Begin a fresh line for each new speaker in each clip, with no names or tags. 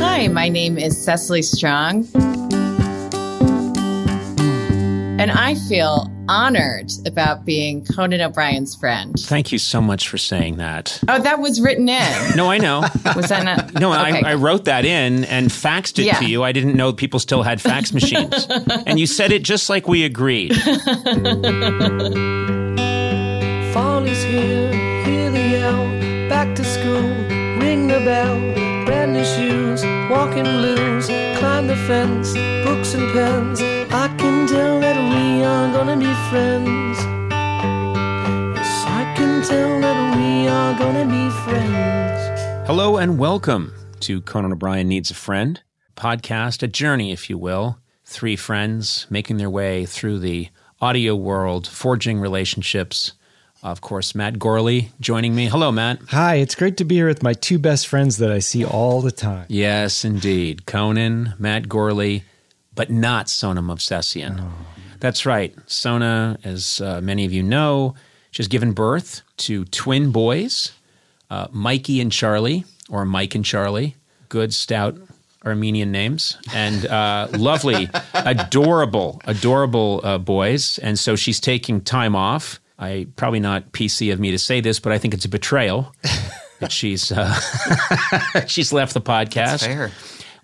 Hi, my name is Cecily Strong. And I feel honored about being Conan O'Brien's friend.
Thank you so much for saying that.
Oh, that was written in.
No, I know.
Was that not?
No,
Okay.
I, I wrote that in and faxed it
Yeah.
to you. I didn't know people still had fax machines. and you said it just like we agreed.
Is here, hear the yell. Back to school, ring the bell. Brand new shoes, walking blues. Climb the fence, books and pens. I can tell that we are gonna be friends. Yes, I can tell that we are gonna be friends.
Hello and welcome to Conan O'Brien Needs a Friend podcast, a journey, if you will. Three friends making their way through the audio world, forging relationships. Of course, Matt Gorley joining me. Hello, Matt.
Hi, it's great to be here with my two best friends that I see all the time.
Yes, indeed. Conan, Matt Gorley, but not Sona Movsesian. That's right. Sona, as uh, many of you know, she's given birth to twin boys, uh, Mikey and Charlie, or Mike and Charlie. Good, stout Armenian names, and uh, lovely, adorable, adorable uh, boys. And so she's taking time off. I probably not PC of me to say this, but I think it's a betrayal that she's uh, she's left the podcast.
Fair.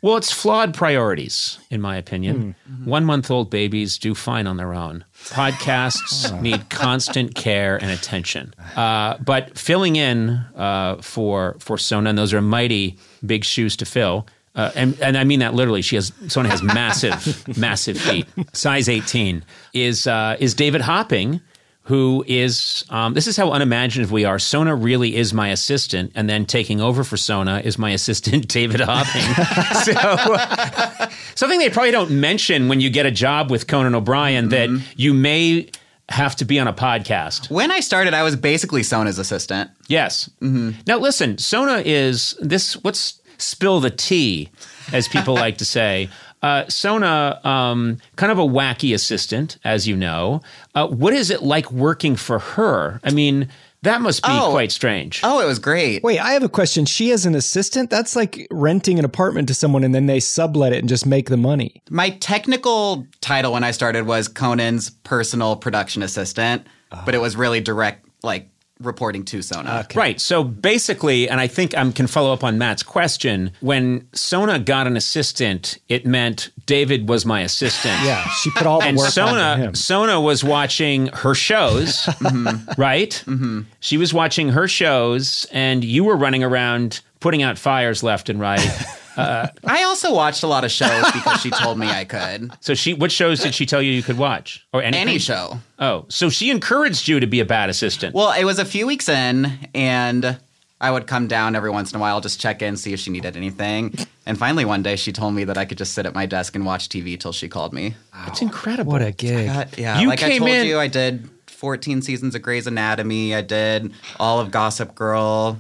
Well, it's flawed priorities, in my opinion. One month old babies do fine on their own. Podcasts need constant care and attention. Uh, but filling in uh, for for Sona, and those are mighty big shoes to fill. Uh, and, and I mean that literally. She has Sona has massive, massive feet, size eighteen. Is uh, is David Hopping, who is um, this is how unimaginative we are. Sona really is my assistant, and then taking over for Sona is my assistant David Hopping. so something they probably don't mention when you get a job with Conan O'Brien that you may have to be on a podcast.
When I started, I was basically Sona's assistant.
Yes. Now listen, Sona is this. What's spill the tea, as people like to say. Uh, Sona, um, kind of a wacky assistant, as you know. Uh, what is it like working for her? I mean, that must be
Oh.
quite strange.
Oh, it was great.
Wait, I have a question. She has an assistant? That's like renting an apartment to someone and then they sublet it and just make the money.
My technical title when I started was Conan's personal production assistant, but it was really direct, like reporting to Sona.
Right. So basically, and I think I can follow up on Matt's question. When Sona got an assistant, it meant David was my assistant.
Yeah, she put all the
and
work on
Sona
him.
Sona was watching her shows, right? Mm-hmm. She was watching her shows, and you were running around putting out fires left and right.
Uh, I also watched a lot of shows because she told me I could.
so she, what shows did she tell you you could watch, or anything?
Any show.
Oh, so she encouraged you to be a bad assistant.
Well, it was a few weeks in, and I would come down every once in a while, just check in, see if she needed anything. And finally, one day, she told me that I could just sit at my desk and watch TV till she called me.
It's incredible.
What a gig.
But, yeah,
You
like I told
in-
you, I did 14 seasons of Grey's Anatomy. I did all of Gossip Girl,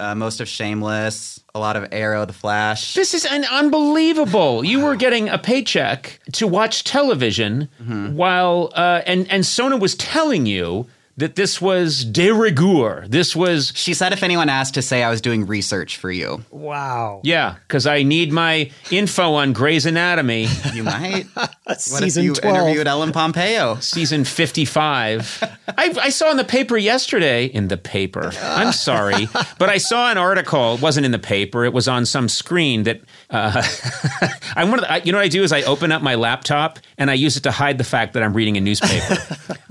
uh, most of Shameless, a lot of Arrow, The Flash.
This is an unbelievable. You were getting a paycheck to watch television while uh, and and Sona was telling you that this was de rigueur. This was
She said if anyone asked to say I was doing research for you.
Wow.
yeah, because I need my info on Grey's Anatomy,
You might. What
Season
if you
12.
interviewed Ellen Pompeo?
season fifty-five. I, I saw in the paper yesterday. In the paper, I'm sorry, but I saw an article. It wasn't in the paper. It was on some screen that. Uh, I wanted. I, you know what I do is I open up my laptop and I use it to hide the fact that I'm reading a newspaper.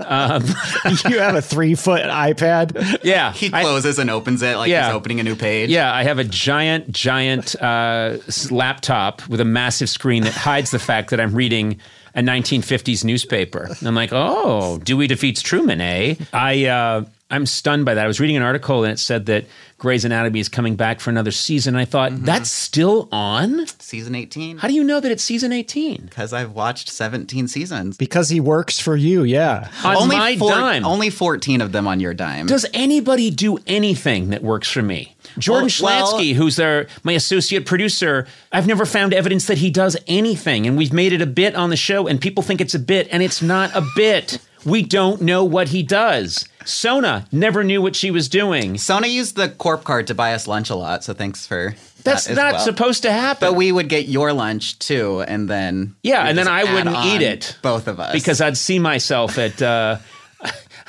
you have a three foot iPad.
Yeah,
He
I-
closes and opens it like
Yeah.
he's opening a new page.
Yeah, I have a giant, giant uh, laptop with a massive screen that hides the fact that I'm reading a 1950s newspaper. And I'm like, oh, Dewey defeats Truman, eh? I, uh, I'm stunned by that. I was reading an article and it said that Grey's Anatomy is coming back for another season. I thought, mm-hmm. that's still on?
Season 18.
How do you know that it's season 18?
Because I've watched 17 seasons.
Because he works for you, yeah.
On
only
my
four-
dime.
Only 14 of them on your dime.
Does anybody do anything that works for me? Jordan
Well- well-
Schlansky, who's their, my associate producer, I've never found evidence that he does anything. And we've made it a bit on the show, and people think it's a bit, and it's not a bit. We don't know what he does. Sona never knew what she was doing.
Sona used the corp card to buy us lunch a lot, so thanks for
That's
that
not
well.
supposed to happen.
But we would get your lunch too, and then
Yeah, and then I wouldn't eat it.
both of us,
because I'd see myself at uh,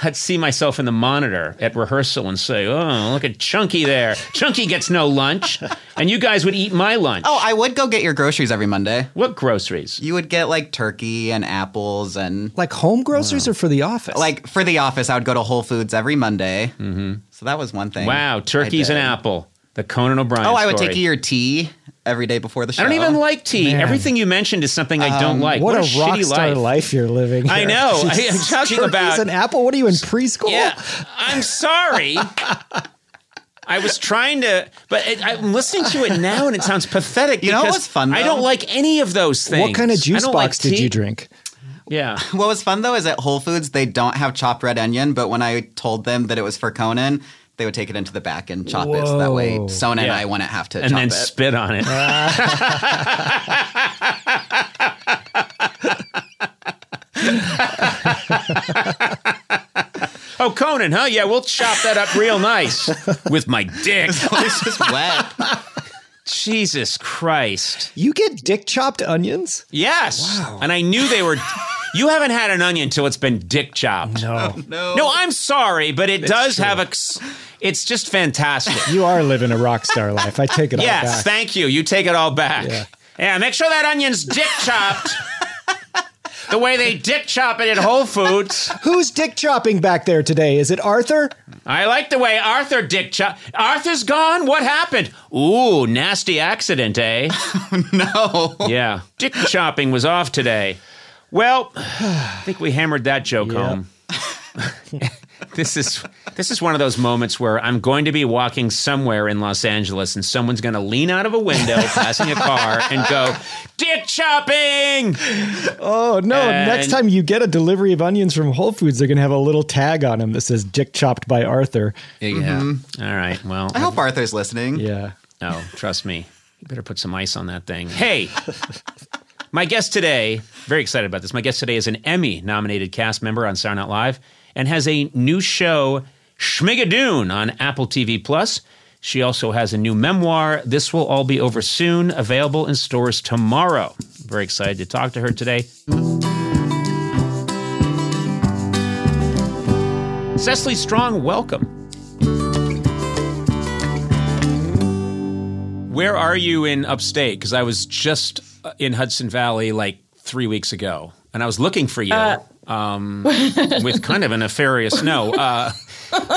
I'd see myself in the monitor at rehearsal and say, "Oh, look at Chunky there. Chunky gets no lunch, and you guys would eat my lunch."
oh, I would go get your groceries every Monday.
what groceries?
You would get like turkey and apples and
Like home groceries or for the office?
like for the office. I would go to Whole Foods every Monday. Mm-hmm. So that was one thing.
Wow,
I
turkeys and
did.
apple. The Conan O'Brien.
Oh, I would
story.
take your tea every day before the show.
I don't even like tea.
Man.
Everything you mentioned is something I don't um, like.
what, a, rock
shitty
star
life.
life. you're living.
I know. I, am talking about.
an apple. What are you in preschool?
Yeah, I'm sorry. I was trying to, but it, I'm listening to it now, and it sounds pathetic.
You know
because
what's fun,
I don't like any of those things.
What kind of juice box
like
did you drink?
Yeah.
What was fun though is at Whole Foods they don't have chopped red onion, but when I told them that it was for Conan, they would take it into the back and chop it, so that way
Whoa.
Sona and I wouldn't have to
and
chop
then
it.
spit on it. oh, Conan, huh? Yeah, we'll chop that up real nice with my dick.
it's just wet.
Jesus Christ.
You get dick chopped onions?
Yes. And I knew they were. You haven't had an onion until it's been dick chopped.
No.
No,
No, I'm sorry, but it does have a. It's just fantastic.
You are living a rock star life. I take it all back.
Yes,
back.
thank you. You take it all back.
Yeah.
Yeah, make sure that onion's dick chopped. the way they dick chop it at Whole Foods.
Who's dick chopping back there today? Is it Arthur?
I like the way Arthur dick chop. Arthur's gone. What happened? Ooh, nasty accident, eh?
no.
yeah, dick chopping was off today. Well, I think we hammered that joke home. this is this is one of those moments where I'm going to be walking somewhere in Los Angeles and someone's going to lean out of a window passing a car and go, "Dick chopping!"
Oh no!
And-
Next time you get a delivery of onions from Whole Foods, they're gonna have a little tag on them that says "Dick chopped by Arthur."
Yeah. Mm-hmm. All right. Well,
I hope Arthur's listening.
Yeah.
Oh, trust me. You better put some ice on that thing. Hey, my guest today, very excited about this. My guest today is an Emmy nominated cast member on Saturday Night Live and has a new show, Schmigadoon, on Apple TV Plus. She also has a new memoir. This will all be over soon, available in stores tomorrow. Very excited to talk to her today. Cecily Strong, welcome. Where are you in upstate? Because I was just in Hudson Valley like three weeks ago, and I was looking for you um, with kind of a nefarious no. Uh,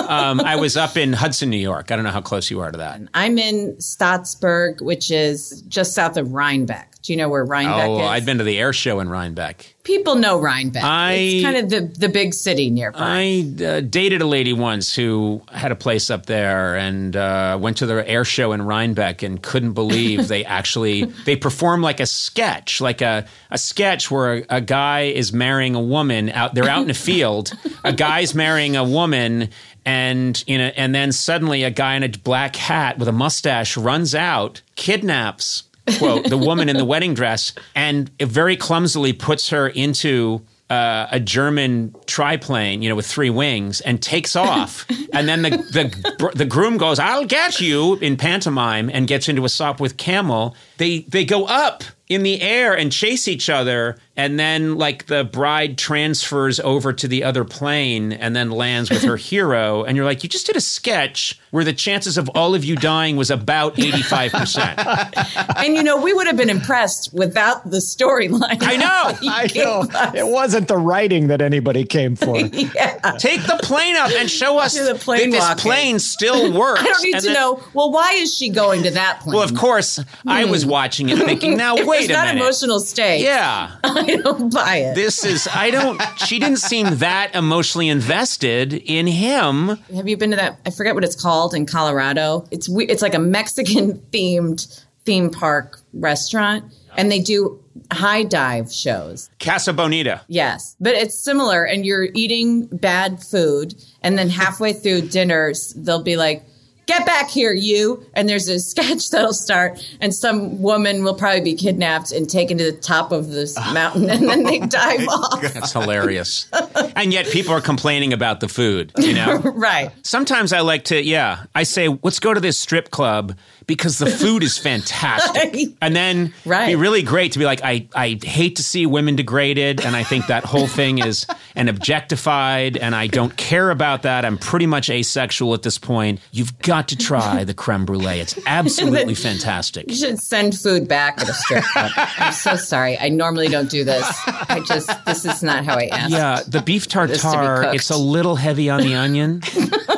um, I was up in Hudson, New York. I don't know how close you are to that.
I'm in Staatsburg, which is just south of Rhinebeck. Do you know where Rhinebeck
Oh,
is?
I'd been to the air show in Rhinebeck.
People know Rhinebeck.
I-
it's kind of the, the big city nearby.
I uh, dated a lady once who had a place up there and uh, went to the air show in Rhinebeck and couldn't believe they actually they perform like a sketch, like a, a sketch where a, a guy is marrying a woman out. They're out in a field. A guy's marrying a woman. And you know, and then suddenly a guy in a black hat with a mustache runs out, kidnaps quote the woman in the wedding dress, and it very clumsily puts her into uh, a German triplane, you know, with three wings, and takes off. and then the, the the groom goes, "I'll get you" in pantomime, and gets into a Sopwith Camel. They they go up in the air and chase each other, and then like the bride transfers over to the other plane and then lands with her hero, and you're like, you just did a sketch where the chances of all of you dying was about eighty five percent.
and you know, we would have been impressed without the storyline.
I know.
I know
us.
it wasn't the writing that anybody came for.
Yeah.
Take the plane up and show us
Do the plane
that this plane still works.
I don't need
And
to
then-
know. Well, why is she going to that plane?
Well, of course, I was hmm. watching it thinking, now
if
wait
not
minute.
emotional stake.
Yeah.
I don't buy it.
This is, I don't, she didn't seem that emotionally invested in him.
Have you been to that? I forget what it's called in Colorado. It's we- it's like a Mexican themed theme park restaurant, and they do high dive shows.
Casa Bonita.
Yes, but it's similar, and you're eating bad food, and then halfway through dinner, they'll be like. Get back here, you! And there's a sketch that'll start, and some woman will probably be kidnapped and taken to the top of this mountain, and then they dive off.
That's hilarious. and yet people are complaining about the food, you know?
Right.
Sometimes I like to, yeah, I say, let's go to this strip club because the food is fantastic. And then
Right.
be really great to be like, I, I hate to see women degraded. And I think that whole thing is an objectified. And I don't care about that. I'm pretty much asexual at this point. You've got to try the creme brulee. It's absolutely fantastic.
You should send food back at a strip club. I'm so sorry. I normally don't do this. I just this is not how I ask.
Yeah, the beef tartare, it's a little heavy on the onion.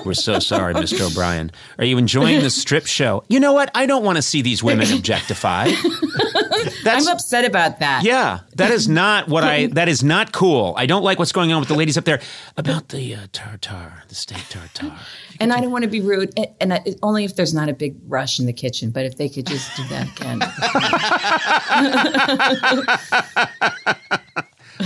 We're so sorry, Mr. O'Brien. Are you enjoying the strip show? You know what? I don't want to see these women objectified. That's
I'm upset about that.
yeah, that is not what I. That is not cool. I don't like what's going on with the ladies up there about the uh, tartare, the steak tartar.
And I don't want to be rude, and- and I, only if there's not a big rush in the kitchen. But if they could just do that again.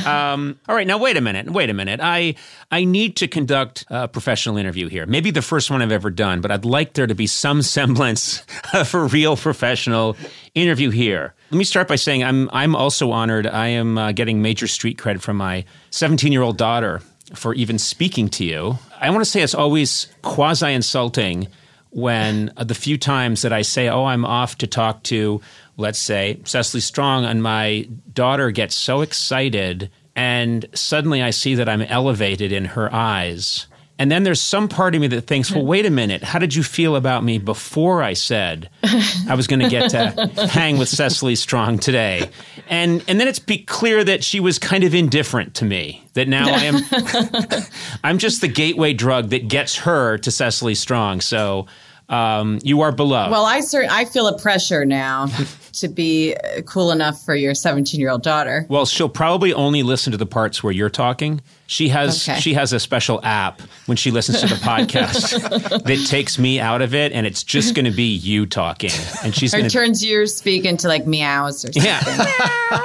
All right, now wait a minute. Wait a minute. I I need to conduct a professional interview here. Maybe the first one I've ever done, but I'd like there to be some semblance of a real professional interview here. Let me start by saying I'm I'm also honored. I am uh, getting major street credit from my 17 year old daughter for even speaking to you. I want to say it's always quasi insulting when uh, the few times that I say, "Oh, I'm off to talk to," let's say Cecily Strong, and my daughter gets so excited, and suddenly I see that I'm elevated in her eyes. And then there's some part of me that thinks, well, wait a minute. How did you feel about me before I said I was going to get to hang with Cecily Strong today? And and then it's be clear that she was kind of indifferent to me. That now I am I'm just the gateway drug that gets her to Cecily Strong. So um, you are beloved.
Well, I cer- I feel a pressure now to be uh, cool enough for your 17 year old daughter.
Well, she'll probably only listen to the parts where you're talking. She has
Okay.
she has a special app when she listens to the podcast that takes me out of it, and it's just going to be you talking, and she's
Or
to
turns your speak into like meows or something.
yeah.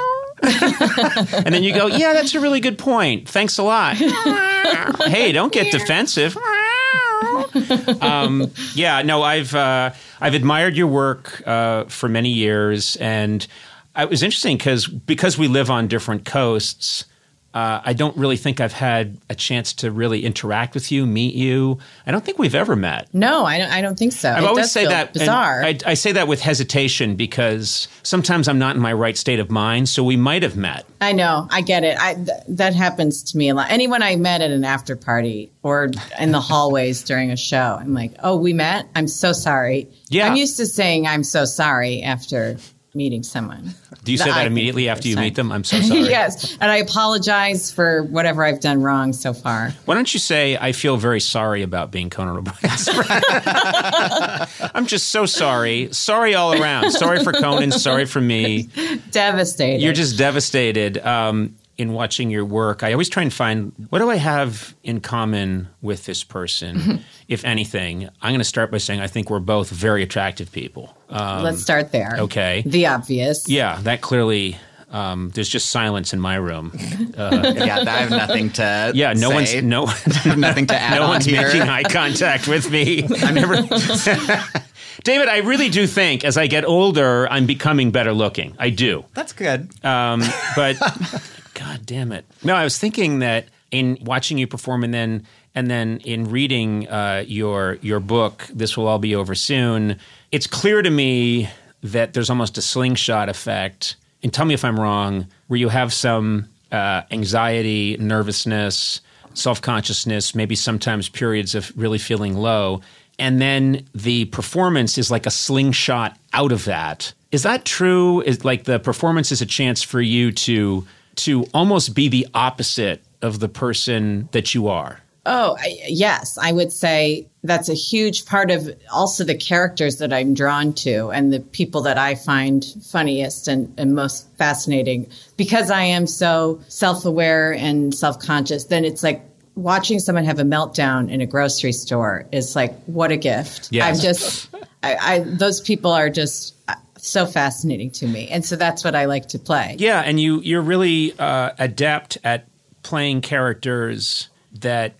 and then you go, yeah, that's a really good point. Thanks a lot. hey, don't get defensive. um, yeah, no, I've uh, I've admired your work uh, for many years, and it was interesting because because we live on different coasts. Uh, I don't really think I've had a chance to really interact with you, meet you. I don't think we've ever met.
No, I don't. I don't think so.
I always say that
bizarre.
I, I say that with hesitation because sometimes I'm not in my right state of mind. So we might have met.
I know. I get it. I th- that happens to me a lot. Anyone I met at an after party or in the hallways during a show, I'm like, "Oh, we met. I'm so sorry."
Yeah.
I'm used to saying "I'm so sorry" after meeting someone.
Do you say that immediately after you meet them? I'm so sorry.
yes, and I apologize for whatever I've done wrong so far.
Why don't you say I feel very sorry about being Conan O'Brien's friend? I'm just so sorry. Sorry all around. Sorry for Conan. Sorry for me.
Devastated.
You're just devastated. Um, in watching your work, I always try and find what do I have in common with this person, if anything. I'm going to start by saying I think we're both very attractive people. Um,
Let's start there.
okay.
The obvious.
yeah, that clearly. Um, there's just silence in my room.
yeah, I have nothing to.
Yeah, no
say.
one's no
nothing to add
no
on
one's
here.
making eye contact with me. I never. David, I really do think as I get older, I'm becoming better looking. I do.
That's good.
Um, but God damn it! No, I was thinking that in watching you perform, and then and then in reading uh, your your book, this will all be over soon. It's clear to me that there's almost a slingshot effect. And tell me if I'm wrong. Where you have some uh, anxiety, nervousness, self consciousness, maybe sometimes periods of really feeling low. And then the performance is like a slingshot out of that. Is that true? Is like the performance is a chance for you to to almost be the opposite of the person that you are.
Oh, I, yes. I would say that's a huge part of also the characters that I'm drawn to and the people that I find funniest and, and most fascinating. Because I am so self aware and self conscious, then it's like watching someone have a meltdown in a grocery store is like, what a gift.
Yes.
I'm just, I, I, those people are just so fascinating to me. And so that's what I like to play.
Yeah, and you you're really uh, adept at playing characters that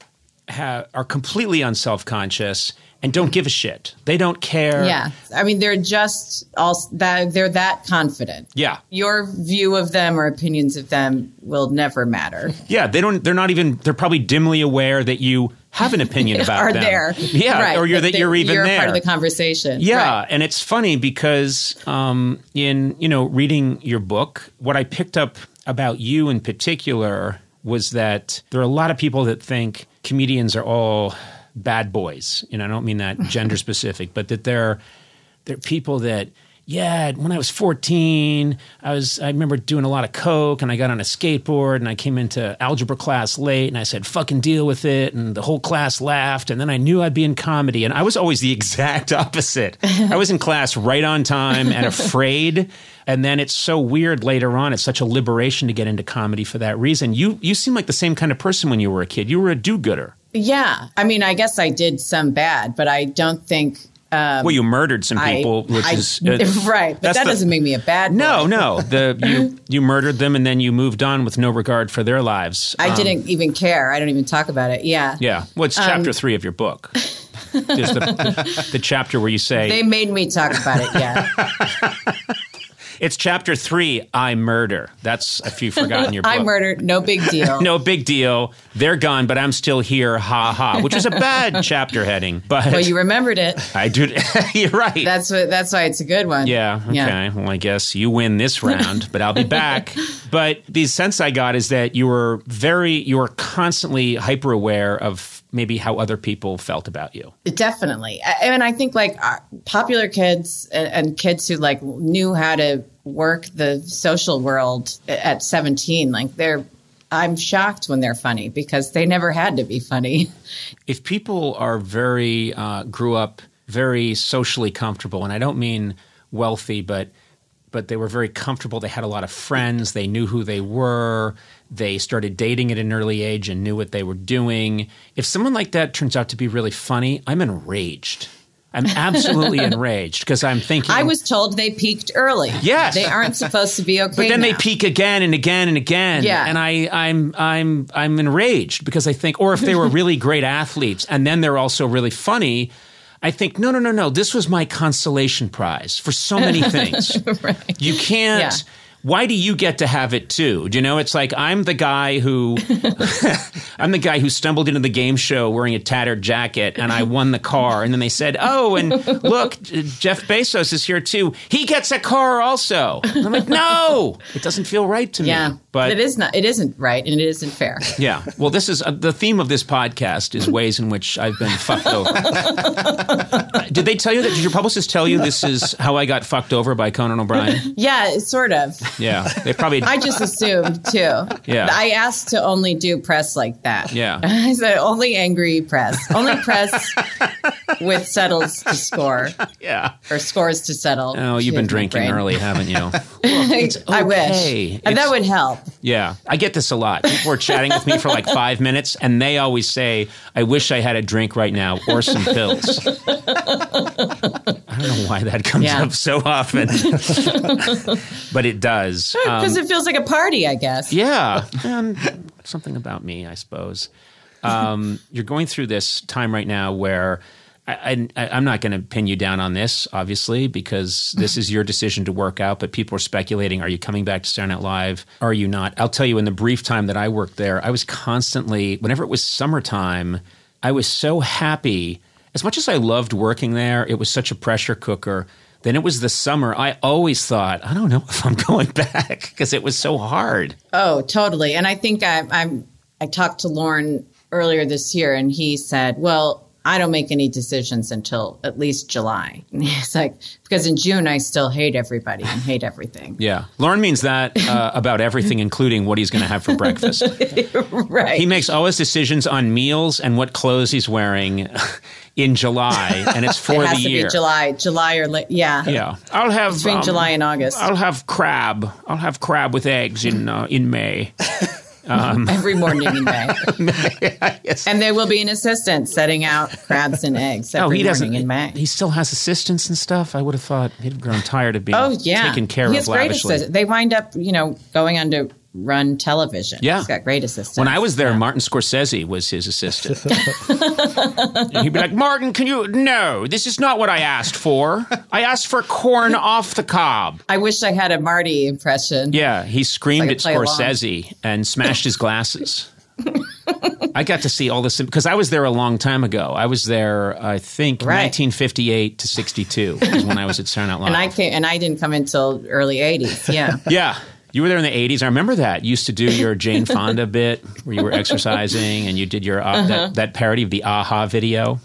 ha- are completely unself conscious and don't give a shit. They don't care.
Yeah. I mean, they're just all that they're that confident.
Yeah.
Your view of them or opinions of them will never matter.
Yeah, they don't. They're not even. They're probably dimly aware that you have an opinion about
are
them.
there.
Yeah,
Right.
or you're that you're even
you're
there.
part of the conversation.
Yeah,
Right.
and it's funny because um, in you know reading your book, what I picked up about you in particular was that there are a lot of people that think comedians are all bad boys. And I don't mean that gender specific, but that they're they're people that yeah, when I was 14, I was I remember doing a lot of coke and I got on a skateboard and I came into algebra class late and I said fucking deal with it and the whole class laughed and then I knew I'd be in comedy and I was always the exact opposite. I was in class right on time and afraid and then it's so weird later on it's such a liberation to get into comedy for that reason. You you seem like the same kind of person when you were a kid. You were a do-gooder.
Yeah. I mean, I guess I did some bad, but I don't think. Um,
Well, you murdered some
I-
people, which
I-
is uh,
right, but that
the-
doesn't make me a bad.
No,
boy.
no. The you you murdered them and then you moved on with no regard for their lives.
I
Um,
didn't even care. I don't even talk about it. Yeah.
Yeah. Well,
Um,
chapter three of your book. The, the, the chapter where you say
They made me talk about it. Yeah.
It's chapter three. I murder. That's if you've forgotten your book.
I Murder, No big deal.
No big deal. They're gone, but I'm still here. Ha ha. Which is a bad chapter heading, but
Well, you remembered it.
I do. You're right.
That's what. That's why it's a good one.
Yeah. Okay. Well, I guess you win this round, but I'll be back. but the sense I got is that you were very, you were constantly hyper aware of maybe how other people felt about you.
Definitely. I- And I think like uh, popular kids and, and kids who like knew how to work the social world at 17, like they're, I'm shocked when they're funny because they never had to be funny.
If people are very, uh, grew up very socially comfortable, and I don't mean wealthy, but but they were very comfortable. They had a lot of friends. They knew who they were. They started dating at an early age and knew what they were doing. If someone like that turns out to be really funny, I'm enraged. I'm absolutely enraged because I'm thinking.
I was told they peaked early.
Yes.
They aren't supposed to be okay.
but then they peak again and again and again.
Yeah.
And I, I'm I'm I'm enraged because I think, or if they were really great athletes and then they're also really funny, I think, no, no, no, no. This was my consolation prize for so many things. You can't.
Yeah.
Why do you get to have it too? Do you know? It's like I'm the guy who I'm the guy who stumbled into the game show wearing a tattered jacket and I won the car. And then they said, "Oh, and look, Jeff Bezos is here too. He gets a car also." And I'm like, "No, it doesn't feel right to me."
Yeah.
but
it is not, it isn't right and it isn't fair.
yeah. Well, this is uh, the theme of this podcast is ways in which I've been fucked over. did they tell you that? Did your publicist tell you this is how I got fucked over by Conan O'Brien?
Yeah, sort of.
Yeah, they probably.
I just assumed too.
Yeah.
I asked to only do press like that.
Yeah.
I said only angry press. Only press with settles to score
Yeah.
or scores to settle.
Oh, you've been drinking
brain.
early, haven't you?
I
okay.
wish. And that would help.
Yeah, I get this a lot. People are chatting with me for like five minutes, and they always say, "I wish I had a drink right now or some pills." I don't know why that comes
Yeah.
up so often, but it does. Um,
Because it feels like a party, I guess.
yeah, and something about me, I suppose. Um, you're going through this time right now where. I, I, I'm not going to pin you down on this, obviously, because this is your decision to work out. But people are speculating: Are you coming back to Saturday Night Live? Are you not? I'll tell you. In the brief time that I worked there, I was constantly, whenever it was summertime, I was so happy. As much as I loved working there, it was such a pressure cooker. Then it was the summer. I always thought, I don't know if I'm going back because it was so hard.
Oh, totally. And I think I, I'm. I talked to Lorne earlier this year, and he said, "Well, I don't make any decisions until at least July." And he's like, "Because in June, I still hate everybody and hate everything."
Yeah. Lorne means that uh, about everything, including what he's going to have for breakfast.
right.
He makes all his decisions on meals and what clothes he's wearing in July, and it's for
it has
the
to
year.
be July, July or late. Yeah.
Yeah, I'll have
Between
um,
July and August.
I'll have crab. I'll have crab with eggs in uh, in May.
Um, every morning in May.
yes.
And there will be an assistant setting out crabs and eggs oh, every
Oh, he
morning
doesn't.
in May.
He still has assistants and stuff. I would have thought he'd have grown tired of being
Oh yeah,
taken care
he
of
has great
lavishly.
assistants. They wind up, you know, going on to run television.
Yeah.
he's got great assistants.
When I was there, Martin Scorsese was his assistant. He'd be like, Martin, can you? No, this is not what I asked for. I asked for corn off the cob.
I wish I had a Marty impression.
Yeah, he screamed
It's
at
play along.
Scorsese and smashed his glasses. I got to see all this because I was there a long time ago. I was there, I think,
Right.
1958 to 62 is when I was at Night Live.
and I came, and I didn't come until early '80s. Yeah,
Yeah. You were there in the 80s. I remember that. You used to do your Jane Fonda bit where you were exercising and you did your uh, that, that parody of the a-ha video.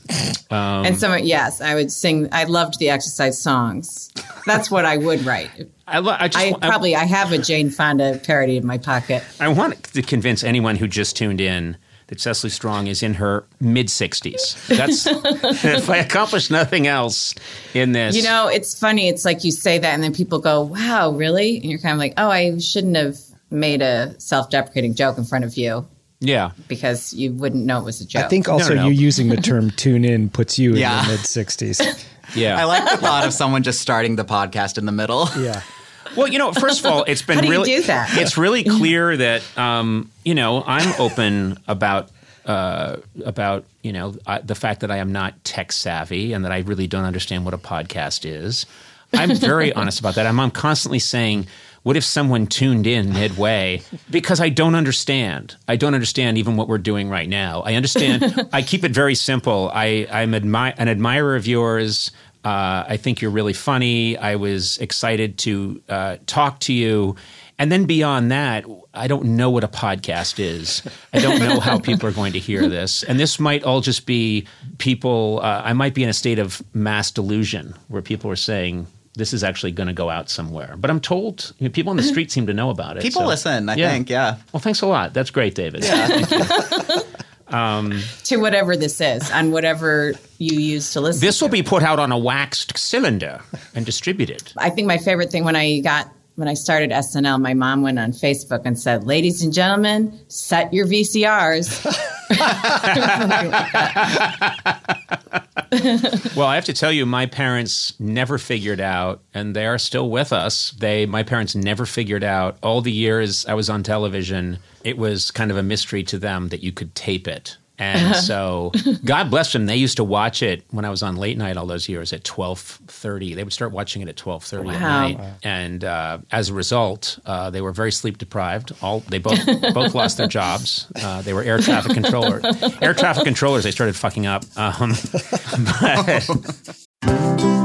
and some yes, I would sing. I loved the exercise songs. That's what I would write.
I, lo- I just
I
wa- I-
probably I have a Jane Fonda parody in my pocket.
I want to convince anyone who just tuned in that Cecily Strong is in her mid 60s. That's if I accomplish nothing else in this.
You know, it's funny. It's like you say that, and then people go, "Wow, really?" And you're kind of like, "Oh, I shouldn't have made a self-deprecating joke in front of you
yeah.
because you wouldn't know it was a joke."
I think also
no.
you using the term tune in puts you
Yeah.
in the mid 60s.
Yeah.
I like the thought of someone just starting the podcast in the middle.
Yeah.
Well, you know, first of all, it's been
How do you
really? It's really clear that um, you know I'm open about uh, about you know I, the fact that I am not tech savvy and that I really don't understand what a podcast is. I'm very honest about that. I'm, I'm constantly saying. What if someone tuned in midway? Because I don't understand. I don't understand even what we're doing right now. I understand. I keep it very simple. I, I'm admi- an admirer of yours. Uh, I think you're really funny. I was excited to uh, talk to you. And then beyond that, I don't know what a podcast is. I don't know how people are going to hear this. And this might all just be people, uh, I might be in a state of mass delusion where people are saying, this is actually going to go out somewhere. But I'm told you know, people on the street seem to know about it.
People
so-
listen, I
Yeah.
think, yeah.
Well, thanks a lot. That's great, David.
Um, to whatever this is, on whatever you use to listen.
This will
to.
be put out on a waxed cylinder and distributed.
I think my favorite thing when I got when I started SNL, my mom went on Facebook and said, "Ladies and gentlemen, set your VCRs."
Well, I have to tell you, my parents never figured out, and they are still with us. They, my parents, never figured out all the years I was on television. It was kind of a mystery to them that you could tape it, and so God bless them. They used to watch it when I was on late night all those years at twelve thirty. They would start watching it at twelve thirty at
Wow.
night, and uh, as a result, uh, they were very sleep deprived. All they both both lost their jobs. Uh, they were air traffic controllers. air traffic controllers. They started fucking up. Um, but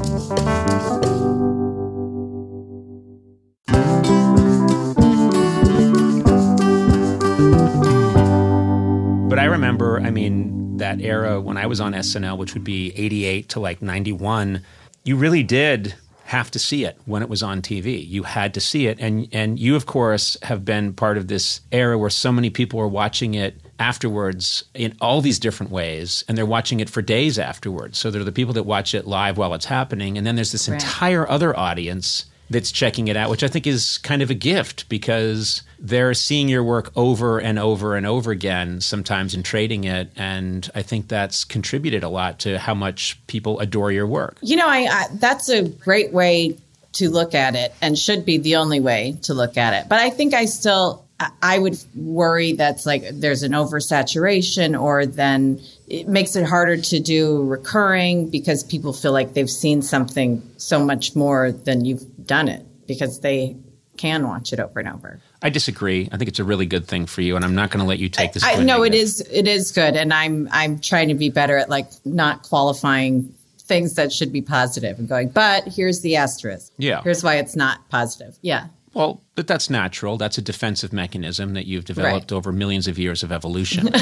But I remember, I mean, that era when I was on SNL, which would be 88 to like 91, you really did have to see it when it was on TV. You had to see it. And, and you, of course, have been part of this era where so many people were watching it afterwards in all these different ways, and they're watching it for days afterwards. So there are the people that watch it live while it's happening, and then there's this entire other audience that's checking it out, which I think is kind of a gift because they're seeing your work over and over and over again, sometimes in trading it. And I think that's contributed a lot to how much people adore your work.
You know, I, I that's a great way to look at it and should be the only way to look at it. But I think I still I- I would worry that's like there's an oversaturation or then it makes it harder to do recurring because people feel like they've seen something so much more than you've done it because they can watch it over and over.
I disagree. I think it's a really good thing for you, and I'm not going to let you take this.
I
a
know it is it is good and I'm I'm trying to be better at like not qualifying things that should be positive and going, but here's the asterisk.
Yeah.
Here's why it's not positive. Yeah.
Well, but that's natural. That's a defensive mechanism that you've developed
Right.
over millions of years of evolution.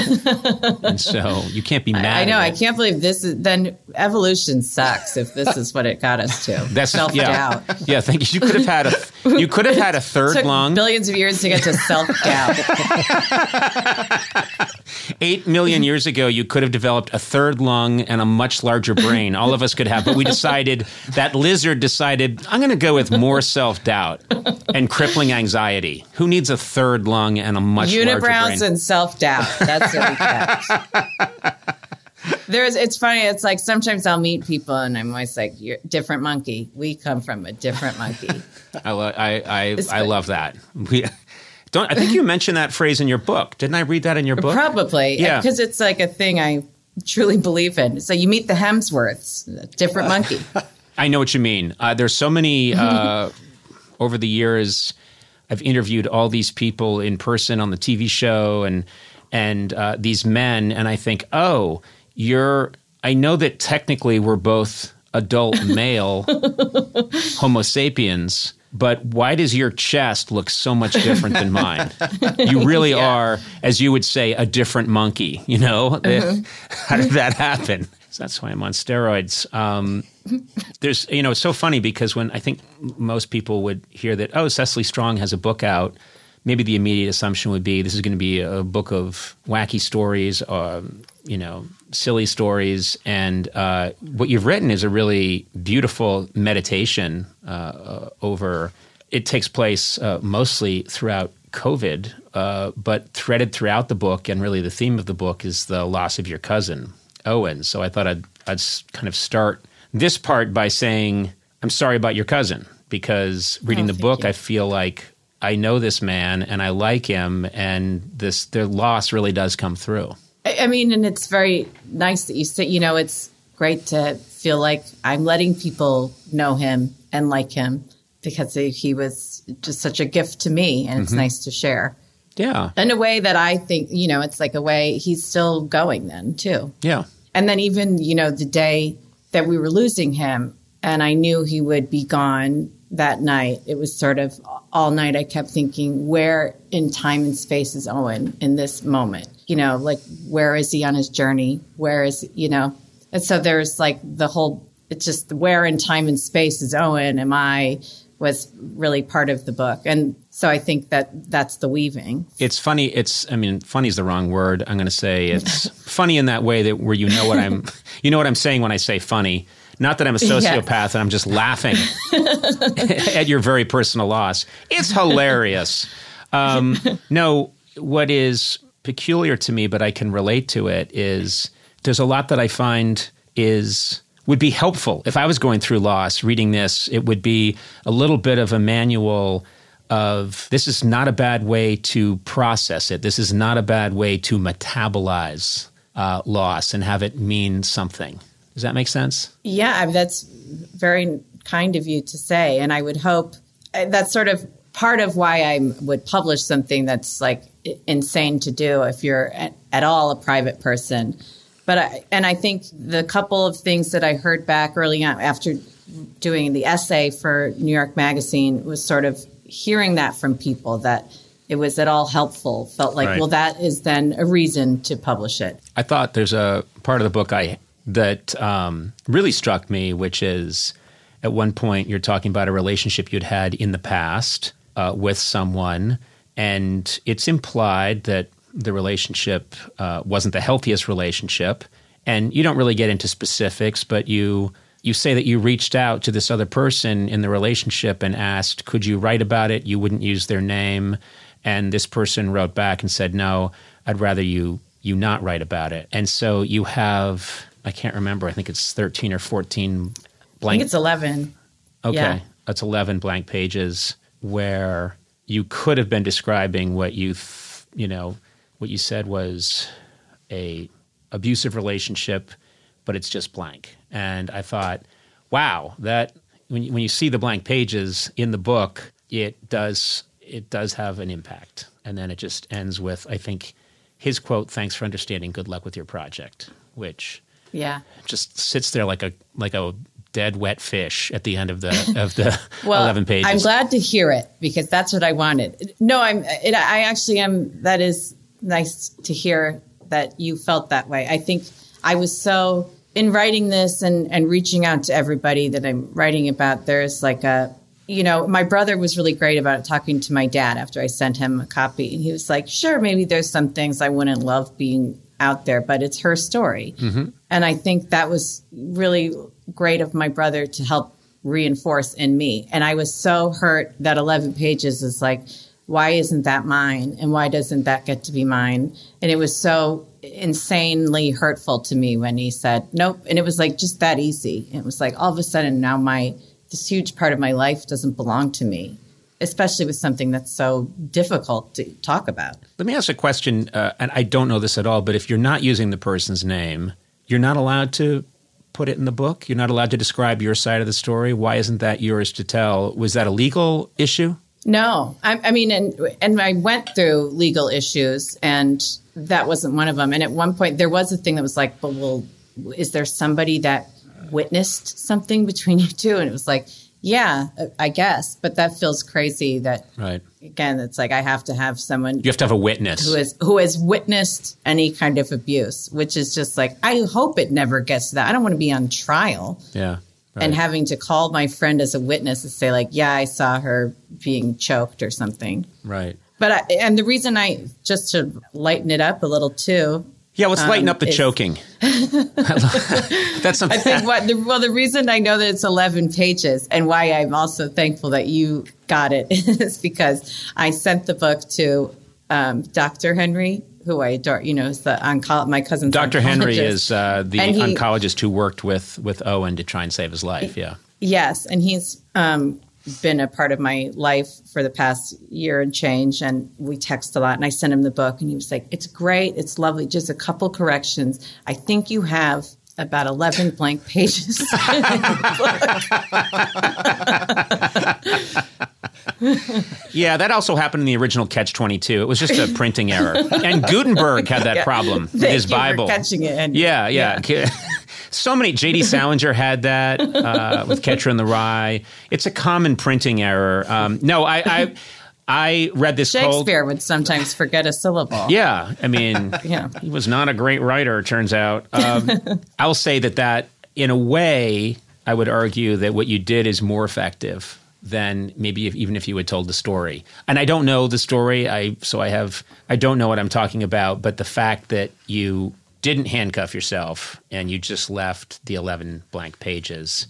and so you can't be mad.
I know.
at
I can't believe this is then evolution sucks if this is what it got us to.
That's
self doubt.
yeah. Thank you. You could have had a you could have had a third
Took
lung.
billions of years to get to self doubt.
Eight million years ago, you could have developed a third lung and a much larger brain. All of us could have, but we decided that lizard decided I'm going to go with more self doubt and crippling anxiety. Who needs a third lung and a much larger brain?
Unibrows and self doubt. That's what we. There's, it's funny. It's like sometimes I'll meet people and I'm always like, "You're different monkey. We come from a different monkey."
I, lo- I, I, I love that. We, don't I think you mentioned that phrase in your book? Didn't I read that in your book?
Probably,
Yeah.
because it's like a thing I truly believe in. So you meet the Hemsworths, different monkey.
I know what you mean. Uh, there's so many uh, over the years. I've interviewed all these people in person on the TV show and and uh, these men, and I think, oh, you're. I know that technically we're both adult male Homo sapiens, but why does your chest look so much different than mine? You really are, as you would say, a different monkey. You know, how did that happen? So that's why I'm on steroids. Um, there's, you know, it's so funny because when I think most people would hear that, oh, Cecily Strong has a book out, maybe the immediate assumption would be this is going to be a book of wacky stories, um, you know, silly stories. And uh, what you've written is a really beautiful meditation uh, over. It takes place uh, mostly throughout COVID, uh, but threaded throughout the book, and really the theme of the book is the loss of your cousin, Owen. So I thought I'd, I'd kind of start this part by saying, I'm sorry about your cousin, because reading
Oh,
the book,
you.
I feel like I know this man and I like him, and this their loss really does come through.
I mean, and it's very nice that you say, you know, it's great to feel like I'm letting people know him and like him because he was just such a gift to me and it's mm-hmm. nice to share.
Yeah,
In a way that I think, you know, it's like a way he's still going then too.
yeah,
And then even, you know, the day that we were losing him and I knew he would be gone that night, it was sort of all night I kept thinking, where in time and space is Owen in this moment? You know, like where is he on his journey? Where is, you know, and so there's like the whole, it's just where in time and space is Owen? Am I was really part of the book. And so I think that that's the weaving.
it's funny. It's I mean, funny is the wrong word. I'm going to say it's funny in that way that where you know what I'm, you know what I'm saying when I say funny. Not that I'm a sociopath and I'm just laughing at your very personal loss. It's hilarious. Um, no, what is peculiar to me, but I can relate to it, is there's a lot that I find is would be helpful if I was going through loss. Reading this, it would be a little bit of a manual of this is not a bad way to process it. This is not a bad way to metabolize uh, loss and have it mean something. Does that make sense?
Yeah, that's very kind of you to say. And I would hope uh, that's sort of part of why I would publish something that's like insane to do if you're at, at all a private person. But I, and I think the couple of things that I heard back early on after doing the essay for New York Magazine was sort of hearing that from people that it was at all helpful. Felt like,
Right.
well, that is then a reason to publish it.
I thought there's a part of the book I that um, really struck me, which is at one point you're talking about a relationship you'd had in the past uh, with someone, and it's implied that the relationship uh, wasn't the healthiest relationship, and you don't really get into specifics, but you you say that you reached out to this other person in the relationship and asked, "Could you write about it?" You wouldn't use their name, and this person wrote back and said, "No, I'd rather you you not write about it." And so you have I can't remember. I think it's thirteen or fourteen blank.
I think it's 11.
Okay.
Yeah.
That's 11 blank pages where you could have been describing what you, th- you know, what you said was a abusive relationship, but it's just blank. And I thought, wow, that when you, when you see the blank pages in the book, it does it does have an impact. And then it just ends with, I think, his quote, "Thanks for understanding. Good luck with your project," which
Yeah.
just sits there like a like a dead wet fish at the end of the of the
Well,
eleven pages.
I'm glad to hear it because that's what I wanted. No, I'm. It, I actually am. That is nice to hear that you felt that way. I think I was so in writing this and and reaching out to everybody that I'm writing about. There's like a. You know, my brother was really great about it, talking to my dad after I sent him a copy. And he was like, sure, maybe there's some things I wouldn't love being out there, but it's her story. Mm-hmm. And I think that was really great of my brother to help reinforce in me. And I was so hurt that 11 pages is like, why isn't that mine? And why doesn't that get to be mine? And it was so insanely hurtful to me when he said, nope. And it was like just that easy. It was like all of a sudden now my, this huge part of my life doesn't belong to me, especially with something that's so difficult to talk about.
Let me ask a question, uh, and I don't know this at all, but if you're not using the person's name, you're not allowed to put it in the book. You're not allowed to describe your side of the story. Why isn't that yours to tell? Was that a legal issue?
No, I, I mean, and and I went through legal issues, and that wasn't one of them. And at one point, there was a thing that was like, "But well, is there somebody that witnessed something between you two? And it was like, "Yeah, I guess," but that feels crazy. That
Right.
again, it's like I have to have someone
You have to have a witness.
who has who has witnessed any kind of abuse, which is just like I hope it never gets to that. I don't want to be on trial
yeah. Right.
and having to call my friend as a witness to say like, yeah, I saw her being choked or something.
right.
But I, and the reason I just to lighten it up a little too.
Yeah, let's lighten
Um,
up the choking. That's something.
I think what the, well the reason I know that it's 11 pages and why I'm also thankful that you got it is because I sent the book to um, Dr. Henry, who I adore. You know, is the onco- my cousin's
Dr. Henry is uh, the
he-
oncologist who worked with with Owen to try and save his life. Yeah.
Yes, and he's um, been a part of my life for the past year and change, and we text a lot. And I sent him the book, and he was like, "It's great, it's lovely, just a couple corrections. I think you have." About eleven blank pages.
Yeah, that also happened in the original Catch 22. It was just a printing error. And Gutenberg had that problem with
Thank
his
you for
Bible.
catching it, Henry.
Yeah, yeah. so many. J.D. Salinger had that uh, with Catcher in the Rye. It's a common printing error. Um, no, I, I, I read this cold.
Shakespeare would sometimes forget a syllable.
Yeah, I mean,
Yeah.
he was not a great writer. It turns out. Um, I'll say that that in a way, I would argue that what you did is more effective than maybe if, even if you had told the story. And I don't know the story. I so I have I don't know what I'm talking about. But the fact that you didn't handcuff yourself and you just left the 11 blank pages,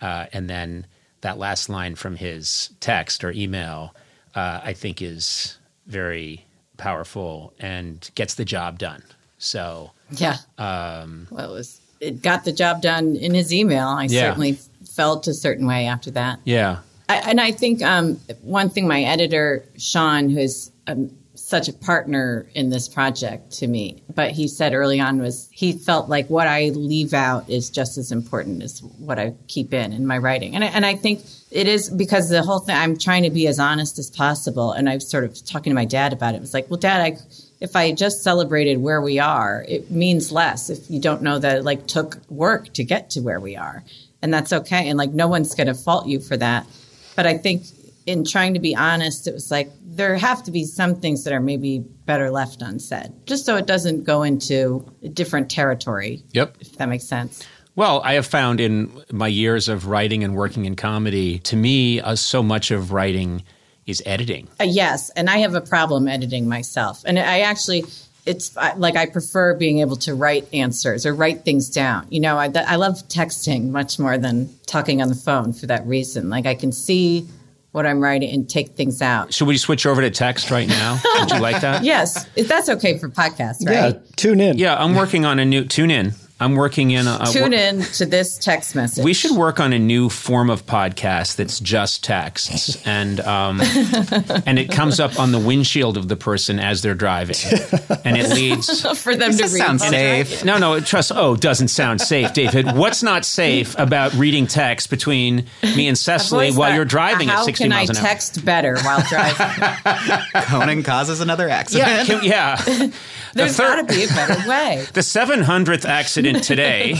uh, and then that last line from his text or email, uh, I think is very powerful and gets the job done. So
Yeah.
Um,
well, it was it got the job done in his email. I
Yeah.
certainly felt a certain way after that.
yeah,
I, and I think um, one thing my editor Sean, who's um, such a partner in this project to me, but he said early on was he felt like what I leave out is just as important as what I keep in in my writing, and I, and I think it is because the whole thing I'm trying to be as honest as possible, and I've sort of talking to my dad about it. It was like, well, Dad, I if I just celebrated where we are, it means less if you don't know that it like took work to get to where we are. And that's okay. And like no one's gonna fault you for that. But I think in trying to be honest, it was like there have to be some things that are maybe better left unsaid, just so it doesn't go into a different territory,
yep.
if that makes sense.
Well, I have found in my years of writing and working in comedy, to me, uh, so much of writing is editing.
Uh, yes, and I have a problem editing myself. And I actually, it's like I prefer being able to write answers or write things down. You know, I, I love texting much more than talking on the phone for that reason. Like I can see what I'm writing and take things out.
Should we switch over to text right now? Would you like that?
Yes, if that's okay for podcasts, right?
Yeah,
right?
tune in.
Yeah, I'm working on a new tune in. I'm working in a, a
Tune in to this text message.
We should work on a new form of podcast that's just texts, and um, and it comes up on the windshield of the person as they're driving, and it leads.
for them to read.
sounds safe.
No, no, trust. Oh, doesn't sound safe, David. What's not safe about reading text between me and Cecily while
thought,
you're driving at 60 miles
I
an hour?
How can I text better while driving?
Conan causes another accident.
Yeah, can, yeah. The
There's
third-
got to be a better way.
The 700th accident today.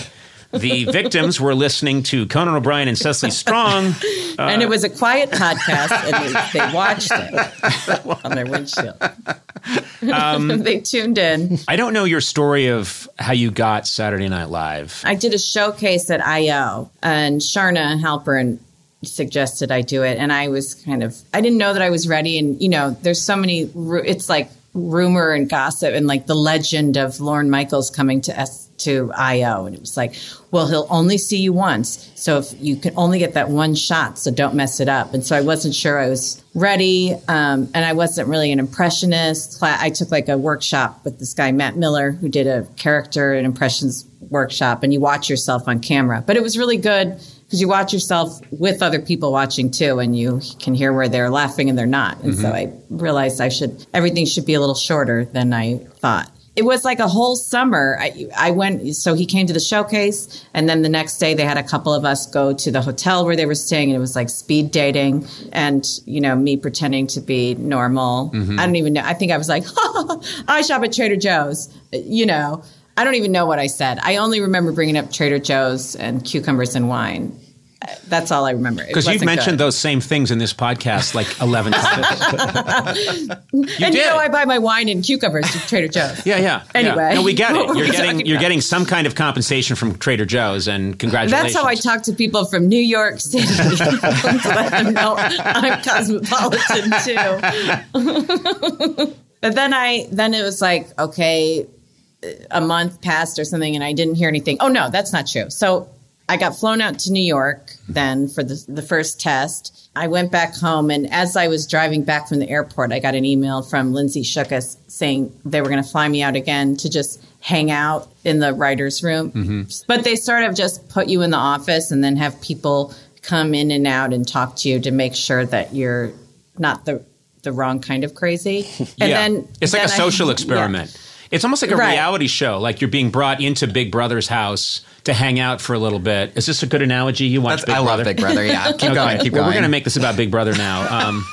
The victims were listening to Conan O'Brien and Cecily Strong.
and it was a quiet podcast, and they, they watched it on their windshield.
Um,
they tuned in.
I don't know your story of how you got Saturday Night Live.
I did a showcase at IO, and Charna Halpern suggested I do it, and I was kind of I didn't know that I was ready, and you know, there's so many. It's like rumor and gossip, and like the legend of Lorne Michaels coming to S to IO, and it was like, well, he'll only see you once, so if you can only get that one shot, so don't mess it up. And so I wasn't sure I was ready, um, and I wasn't really an impressionist. I took like a workshop with this guy Matt Miller, who did a character and impressions workshop, and you watch yourself on camera. But it was really good because you watch yourself with other people watching too, and you can hear where they're laughing and they're not. And so I realized I should everything should be a little shorter than I thought. It was like a whole summer. I, I went, so he came to the showcase, and then the next day they had a couple of us go to the hotel where they were staying, and it was like speed dating, and you know me pretending to be normal. Mm-hmm. I don't even know. I think I was like, I shop at Trader Joe's, you know. I don't even know what I said. I only remember bringing up Trader Joe's and cucumbers and wine. That's all I remember.
Because you've mentioned
good.
those same things in this podcast like 11 times. you
and
did.
you know, I buy my wine and cucumbers at Trader Joe's.
yeah, yeah.
Anyway.
yeah. No, we get it. You're getting you're
about?
getting some kind of compensation from Trader Joe's, and congratulations.
That's how I talk to people from New York City to let them know I'm cosmopolitan too. but then I then it was like okay, a month passed or something, and I didn't hear anything. Oh no, that's not true. So I got flown out to New York then for the the first test. I went back home, and as I was driving back from the airport, I got an email from Lindsay Shookus saying they were going to fly me out again to just hang out in the writers' room. Mm-hmm. But they sort of just put you in the office and then have people come in and out and talk to you to make sure that you're not the the wrong kind of crazy. And
yeah.
then
it's like a
then I-
social
yeah.
Experiment. It's almost like a
Right.
reality show. Like you're being brought into Big Brother's house to hang out for a little bit. Is this a good analogy? You watch
That's,
Big
I
Brother?
love Big Brother. Yeah, keep
Okay.
going. Keep
well,
going.
we're going to make this about Big Brother now. Um,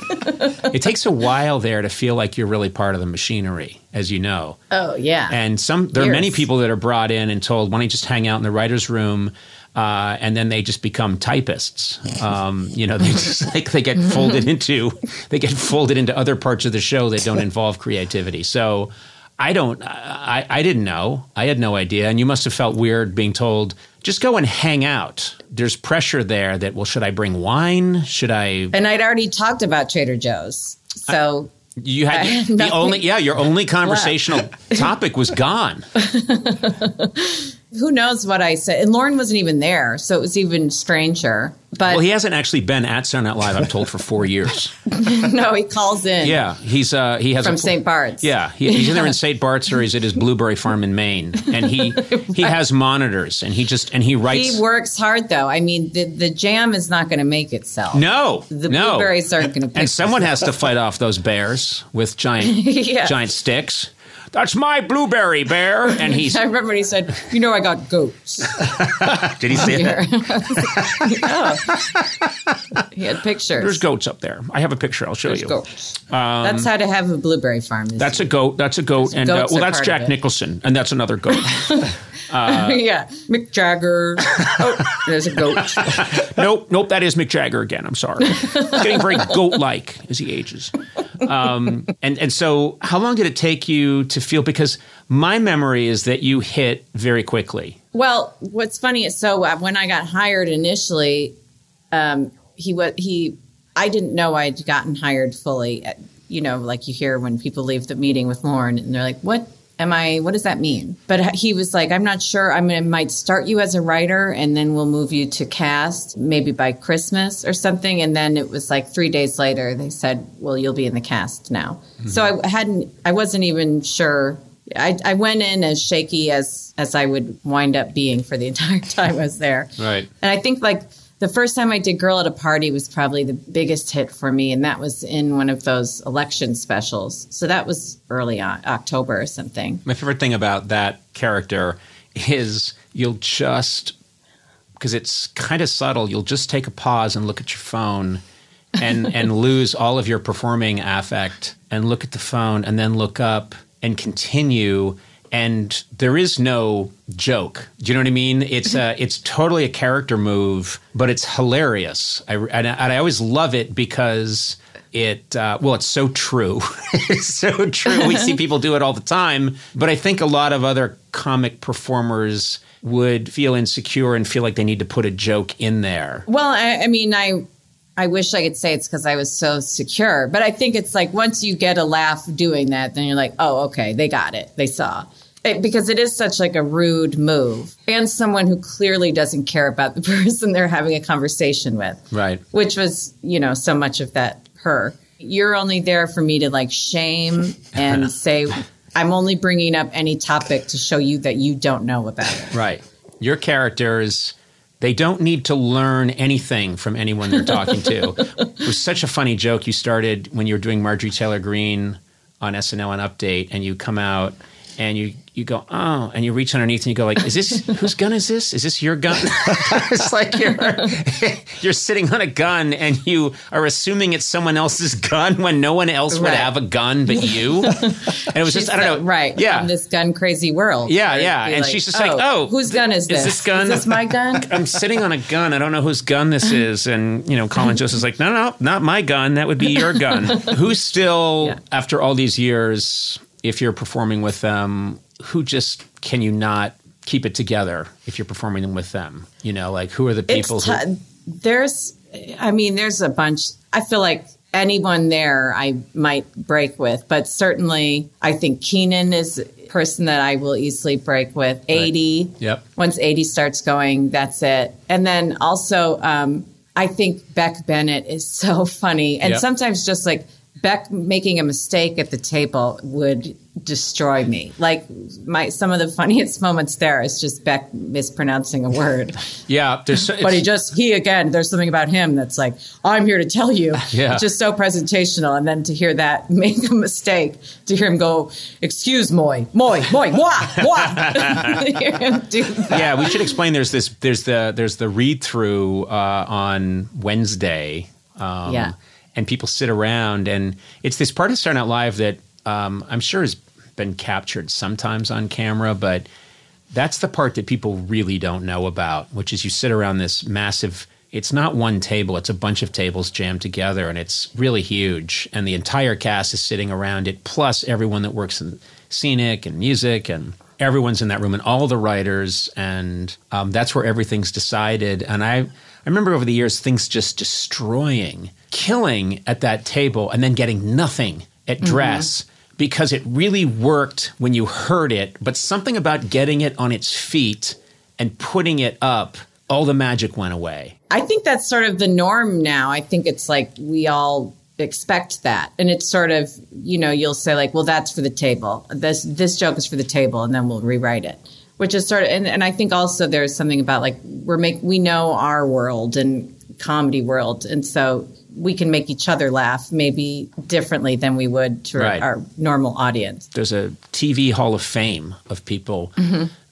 it takes a while there to feel like you're really part of the machinery, as you know.
Oh yeah.
And some there are many people that are brought in and told, "Why don't you just hang out in the writers' room?" Uh, and then they just become typists. Um, you know, they just like they get folded into they get folded into other parts of the show that don't involve creativity. So I don't. I, I didn't know. I had no idea. And you must have felt weird being told just go and hang out. There's pressure there that well, should I bring wine? Should I?
and I'd already talked about Trader Joe's. So
You
I
had
had
the only yeah. Your only conversational topic was gone.
who knows what I said? And Lorne wasn't even there, so it was even stranger. But
Well, he hasn't actually been at Saturday Night Live. I'm told for four years.
no, he calls in.
Yeah, he's uh, he has
From St. Bart's.
Yeah, he, he's either in St. Bart's or he's at his blueberry farm in Maine, and he he has monitors and he just and he writes.
He works hard though. I mean, the the jam is not going to make itself.
no,
the
no.
blueberries aren't going to.
and someone has to fight off those bears with giant
Yeah.
giant sticks. That's my blueberry bear, and he's
I remember when he said, "You know, I got goats."
did he say that?
Yeah. he had pictures.
There's goats up there. I have a picture. I'll show
There's
you.
goats. that's how to have a blueberry farm.
That's a goat. That's a goat, and uh, well, that's Jack. Nicholson, and that's another goat.
yeah, Mick Jagger. oh, there's a goat.
nope, nope. That is Mick Jagger again. I'm sorry. He's getting very goat-like as he ages. Um, and and so, how long did it take you to feel? Because my memory is that you hit very quickly.
Well, what's funny is so uh, when I got hired initially, um, he was he I didn't know I'd gotten hired fully. Uh, You know, like you hear when people leave the meeting with Lorne and they're like, what am I, what does that mean? But he was like, I'm not sure. I mean, I might start you as a writer and then we'll move you to cast maybe by Christmas or something. And then it was like three days later, they said, well, you'll be in the cast now. Mm-hmm. So I hadn't, I wasn't even sure. I, I went in as shaky as, as I would wind up being for the entire time I was there.
Right.
And I think like the first time I did Girl at a Party was probably the biggest hit for me. And that was in one of those election specials. So that was early on, October or something.
My favorite thing about that character is you'll just because it's kind of subtle. You'll just take a pause and look at your phone, and and lose all of your performing affect, and look at the phone, and then look up and continue. And there is no joke. Do you know what I mean? It's a, it's totally a character move, but it's hilarious. I, and, I, and I always love it because it uh, well it's so true it's so true we see uh-huh. people do it all the time but i think a lot of other comic performers would feel insecure and feel like they need to put a joke in there
Well, I, I mean, I I wish I could say it's because I was so secure, but I think it's like once you get a laugh doing that, then you're like, oh, okay, they got it, they saw. It, because it is such like a rude move, and someone who clearly doesn't care about the person they're having a conversation with,
right
which was you know so much of that her. You're only there for me to like shame and say. I'm only bringing up any topic to show you that you don't know about it.
right your characters they don't need to learn anything from anyone they're talking to it was such a funny joke you started when you were doing marjorie taylor Greene on snl and update and you come out and you you go oh and you reach underneath and you go like is this whose gun is this is this your gun it's like you're you're sitting on a gun and you are assuming it's someone else's gun when no one else would have a gun but you and it was just i don't know
right?
yeah
in this gun crazy world.
Yeah, yeah. And she's just like, oh, oh
whose gun is this?
is this gun-
Is this my gun?
I'm sitting on a gun. I don't know whose gun this is. And, you know, Colin Jost's like, no, no, not my gun. That would be your gun. Who's still,
Yeah.
after all these years, if you're performing with them, who just can you not keep it together if you're performing them with them? You know, like who are the people
It's
who.
t- there's, I mean, there's a bunch. I feel like anyone there I might break with, but certainly I think Kenan is a person that I will easily break with. Aidy.
Yep.
Once Aidy starts going, that's it. And then also, um, I think Beck Bennett is so funny. And
Yep.
sometimes just like Beck making a mistake at the table would destroy me. Like my some of the funniest moments there is just Beck mispronouncing a word.
Yeah. There's,
But he just he again. There's something about him that's like I'm here to tell you.
Yeah.
It's just so presentational, and then to hear that make a mistake, to hear him go, "Excuse moi, moi, moi, moi, moi," hear him do that.
yeah, we should explain. There's this. There's the. There's the read through uh, on Wednesday. Um,
Yeah.
And people sit around, and it's this part of Saturday Night Live that um, I'm sure has been captured sometimes on camera, but that's the part that people really don't know about, which is you sit around this massive. It's not one table; it's a bunch of tables jammed together, and it's really huge. And the entire cast is sitting around it, plus everyone that works in scenic and music, and everyone's in that room, and all the writers, and um, that's where everything's decided. And I, I remember over the years things just destroying, killing at that table, and then getting nothing at mm-hmm. dress because it really worked when you heard it, but something about getting it on its feet and putting it up, all the magic went away.
I think that's sort of the norm now. I think it's like we all expect that. And it's sort of, you know, you'll say like, well, that's for the table. This this joke is for the table and then we'll rewrite it. Which is sort of and, and I think also there's something about like we're make we know our world and comedy world and so we can make each other laugh maybe differently than we would to
Right.
our normal audience.
There's a TV Hall of Fame of people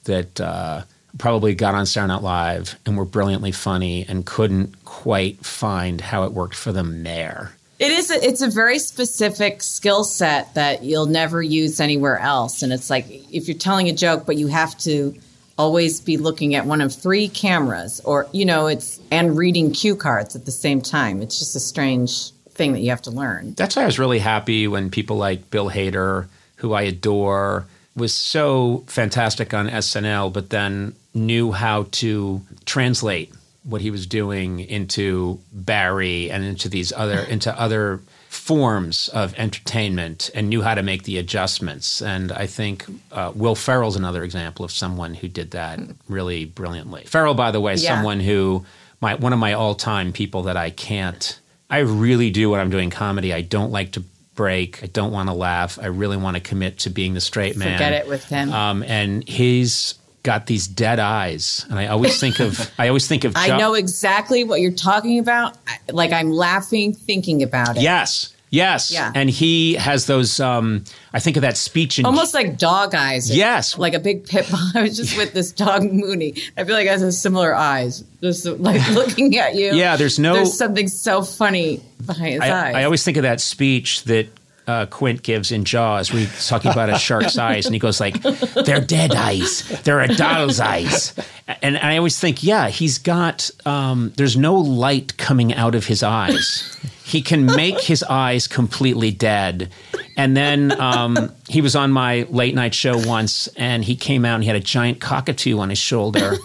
that uh, probably got on Saturday Night Live and were brilliantly funny and couldn't quite find how it worked for them there.
It is. A, it's a very specific skill set that you'll never use anywhere else. And it's like if you're telling a joke, but you have to always be looking at one of three cameras, or you know, it's and reading cue cards at the same time. It's just a strange thing that you have to learn.
That's why I was really happy when people like Bill Hader, who I adore, was so fantastic on SNL, but then knew how to translate what he was doing into Barry and into these other into other forms of entertainment and knew how to make the adjustments. And I think uh, Will Ferrell's another example of someone who did that really brilliantly. Ferrell, by the way,
Yeah.
someone who my one of my all time people that I can't. I really do when I'm doing comedy. I don't like to break. I don't want to laugh. I really want to commit to being the straight man.
Forget it with him.
Um, and he's got these dead eyes, and I always think of. I always think of.
I
Chuck-
know exactly what you're talking about. Like I'm laughing thinking about it.
Yes. Yes.
Yeah.
And he has those. Um, I think of that speech in.
Almost like dog eyes.
Yes.
Like a big pit bull. I was just with this dog Mooney. I feel like it has similar eyes. Just like looking at you.
Yeah, there's no-
There's something so funny behind his eyes.
I, I always think of that speech that uh, Quint gives in Jaws, where he's talking about a shark's eyes, and he goes like, "They're dead eyes. They're a doll's eyes." And I always think, yeah, he's got. Um, there's no light coming out of his eyes. He can make his eyes completely dead. And then um, he was on my late night show once, and he came out and he had a giant cockatoo on his shoulder.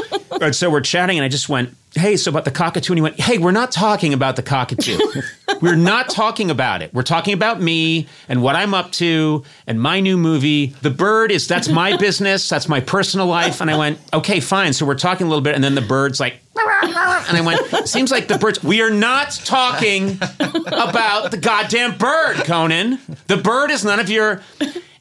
And so we're chatting, and I just went, Hey, so about the cockatoo? And he went, Hey, we're not talking about the cockatoo. we're not talking about it. We're talking about me and what I'm up to and my new movie. The bird is, that's my business. That's my personal life. And I went, Okay, fine. So we're talking a little bit. And then the bird's like, and I went, Seems like the birds, we are not talking about the goddamn bird, Conan. The bird is none of your.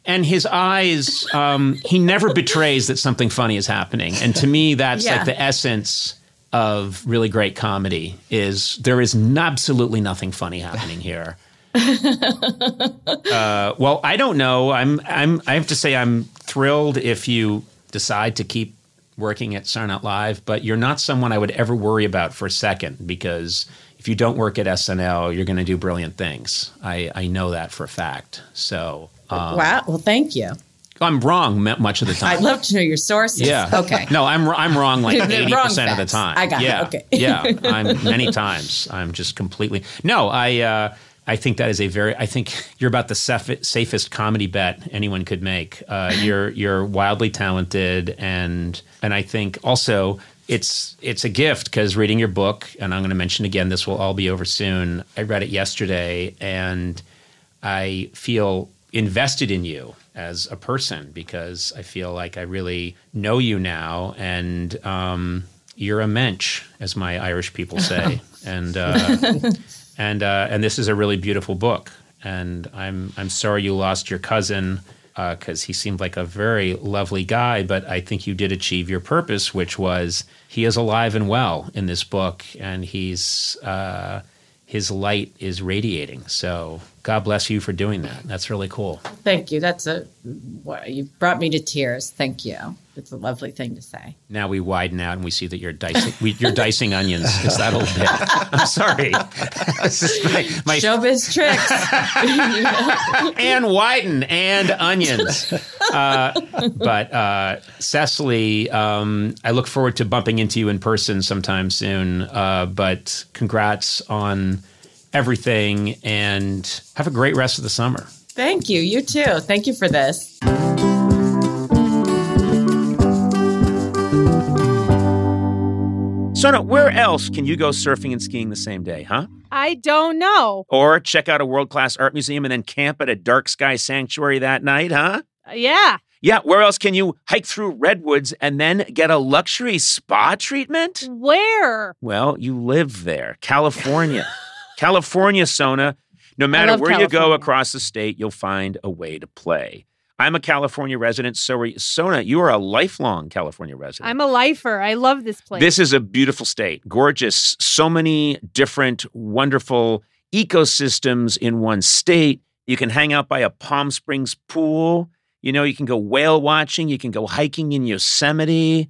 And his eyes, um, he never betrays that something funny is happening. And to me, that's
Yeah.
like the essence of really great comedy is there is n- absolutely nothing funny happening here. uh, well, I don't know. I'm I'm I have to say I'm thrilled if you decide to keep working at Night Live, but you're not someone I would ever worry about for a second because if you don't work at SNL, you're going to do brilliant things. I, I know that for a fact. So um,
wow. Well, thank you.
I'm wrong much of the time.
I'd love to know your sources.
Yeah.
Okay.
No, I'm I'm wrong like eighty percent of the time.
I got it.
yeah.
Okay.
yeah. I'm many times. I'm just completely no. I uh, I think that is a very. I think you're about the saf- safest comedy bet anyone could make. Uh, you're you're wildly talented, and and I think also. It's it's a gift because reading your book, and I'm going to mention again, this will all be over soon. I read it yesterday, and I feel invested in you as a person because I feel like I really know you now, and um, you're a mensch, as my Irish people say, and uh, and uh, and this is a really beautiful book. And I'm I'm sorry you lost your cousin because he seemed like a very lovely guy, but I think you did achieve your purpose, which was he is alive and well in this book, and he's. Uh, his light is radiating. So God bless you for doing that. That's really cool.
Thank you. That's a. You brought me to tears. Thank you. It's a lovely thing to say.
Now we widen out and we see that you're dicing. We, you're dicing onions. Is that little bit? I'm sorry. My, my
Showbiz tricks.
and widen and onions. Uh, but uh, Cecily, um, I look forward to bumping into you in person sometime soon. Uh, but congrats on everything and have a great rest of the summer.
Thank you. You too. Thank you for this.
Sona, where else can you go surfing and skiing the same day, huh?
I don't know.
Or check out a world class art museum and then camp at a dark sky sanctuary that night, huh?
Uh, yeah.
Yeah, where else can you hike through redwoods and then get a luxury spa treatment?
Where?
Well, you live there, California. California, Sona. No matter where you go across the state, you'll find a way to play. I'm a California resident, so are you- Sona, you are a lifelong California resident.
I'm a lifer. I love this place.
This is a beautiful state, gorgeous. So many different, wonderful ecosystems in one state. You can hang out by a Palm Springs pool. You know, you can go whale watching. You can go hiking in Yosemite.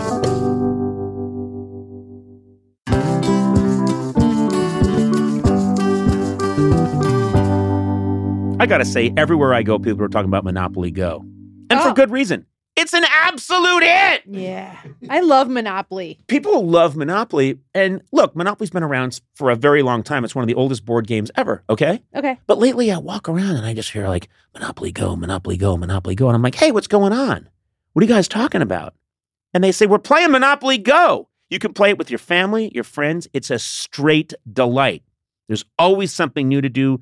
I gotta say, everywhere I go, people are talking about Monopoly Go. And for
Oh.
good reason. It's an absolute hit!
Yeah. I love Monopoly.
People love Monopoly. And look, Monopoly's been around for a very long time. It's one of the oldest board games ever, okay?
Okay.
But lately I walk around and I just hear like, Monopoly Go, Monopoly Go, Monopoly Go. And I'm like, hey, what's going on? What are you guys talking about? And they say, we're playing Monopoly Go. You can play it with your family, your friends. It's a straight delight. There's always something new to do.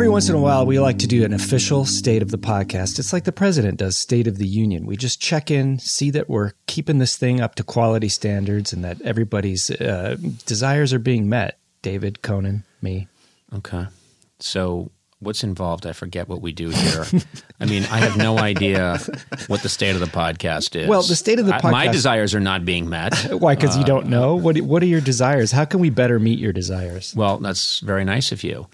Every once in a while, we like to do an official state of the podcast. It's like the president does State of the Union. We just check in, see that we're keeping this thing up to quality standards and that everybody's uh, desires are being met. David, Conan, me.
Okay. So what's involved? I forget what we do here. I mean, I have no idea what the state of the podcast is.
Well, the state of the
I- my desires are not being met.
Why? Because you
Uh,
don't know? What, what are your desires? How can we better meet your desires?
Well, that's very nice of you.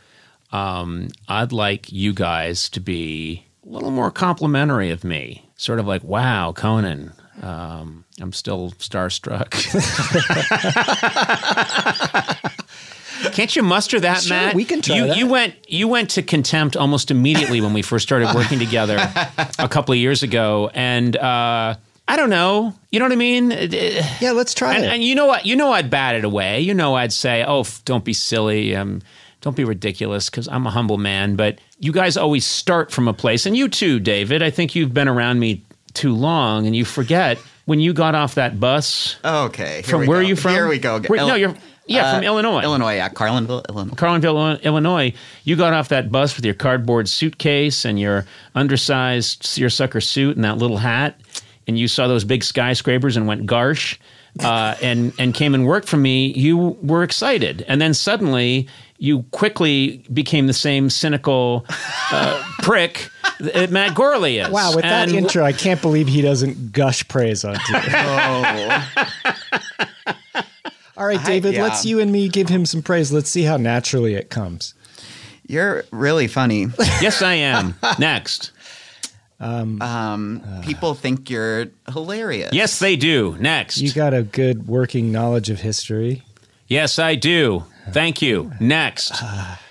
Um, I'd like you guys to be a little more complimentary of me. Sort of like, wow, Conan. Um, I'm still starstruck. Can't you muster that,
Sure,
Matt?
we can try
you,
that.
You went you went to contempt almost immediately when we first started working together a couple of years ago, and uh, I don't know. You know what I mean?
Yeah, let's try
And,
it.
and you know what? You know I'd bat it away. You know I'd say, "Oh, f- don't be silly. Um, don't be ridiculous," because I'm a humble man. But you guys always start from a place, and you too, David. I think you've been around me too long, and you forget when you got off that bus.
Okay. here
From where
go.
are you from?
Here we go.
Where- no, you're yeah from
Uh,
Illinois.
Illinois, yeah. Carlinville, Illinois.
Carlinville, Illinois, you got off that bus with your cardboard suitcase and your undersized seersucker suit and that little hat, and you saw those big skyscrapers and went garsh, uh, and and came and worked for me. You were excited, and then suddenly you quickly became the same cynical uh, prick that Matt Gorley is.
Wow, with that
And-
intro, I can't believe he doesn't gush praise on you. All right, David,
yeah.
let's you and me give him some praise. Let's see how naturally it comes.
You're really funny.
yes, I am. Next.
Um, people think you're hilarious.
Yes, they do. Next.
You got a good working knowledge of history.
Yes, I do. Thank you. Next.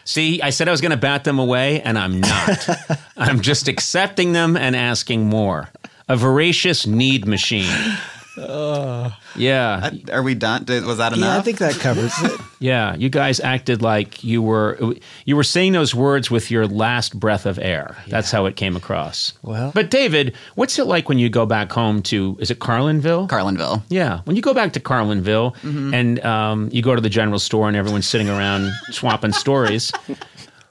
See, I said I was going to bat them away, and I'm not. I'm just accepting them and asking more. A voracious need machine. Oh yeah.
Are we done? Did, was that enough?
Yeah, I think that covers it.
Yeah. You guys acted like you were you were saying those words with your last breath of air. That's how it came across.
Well-
But David, what's it like when you go back home to is it Carlinville?
Carlinville.
Yeah, when you go back to Carlinville and um, you go to the general store and everyone's sitting around swapping stories,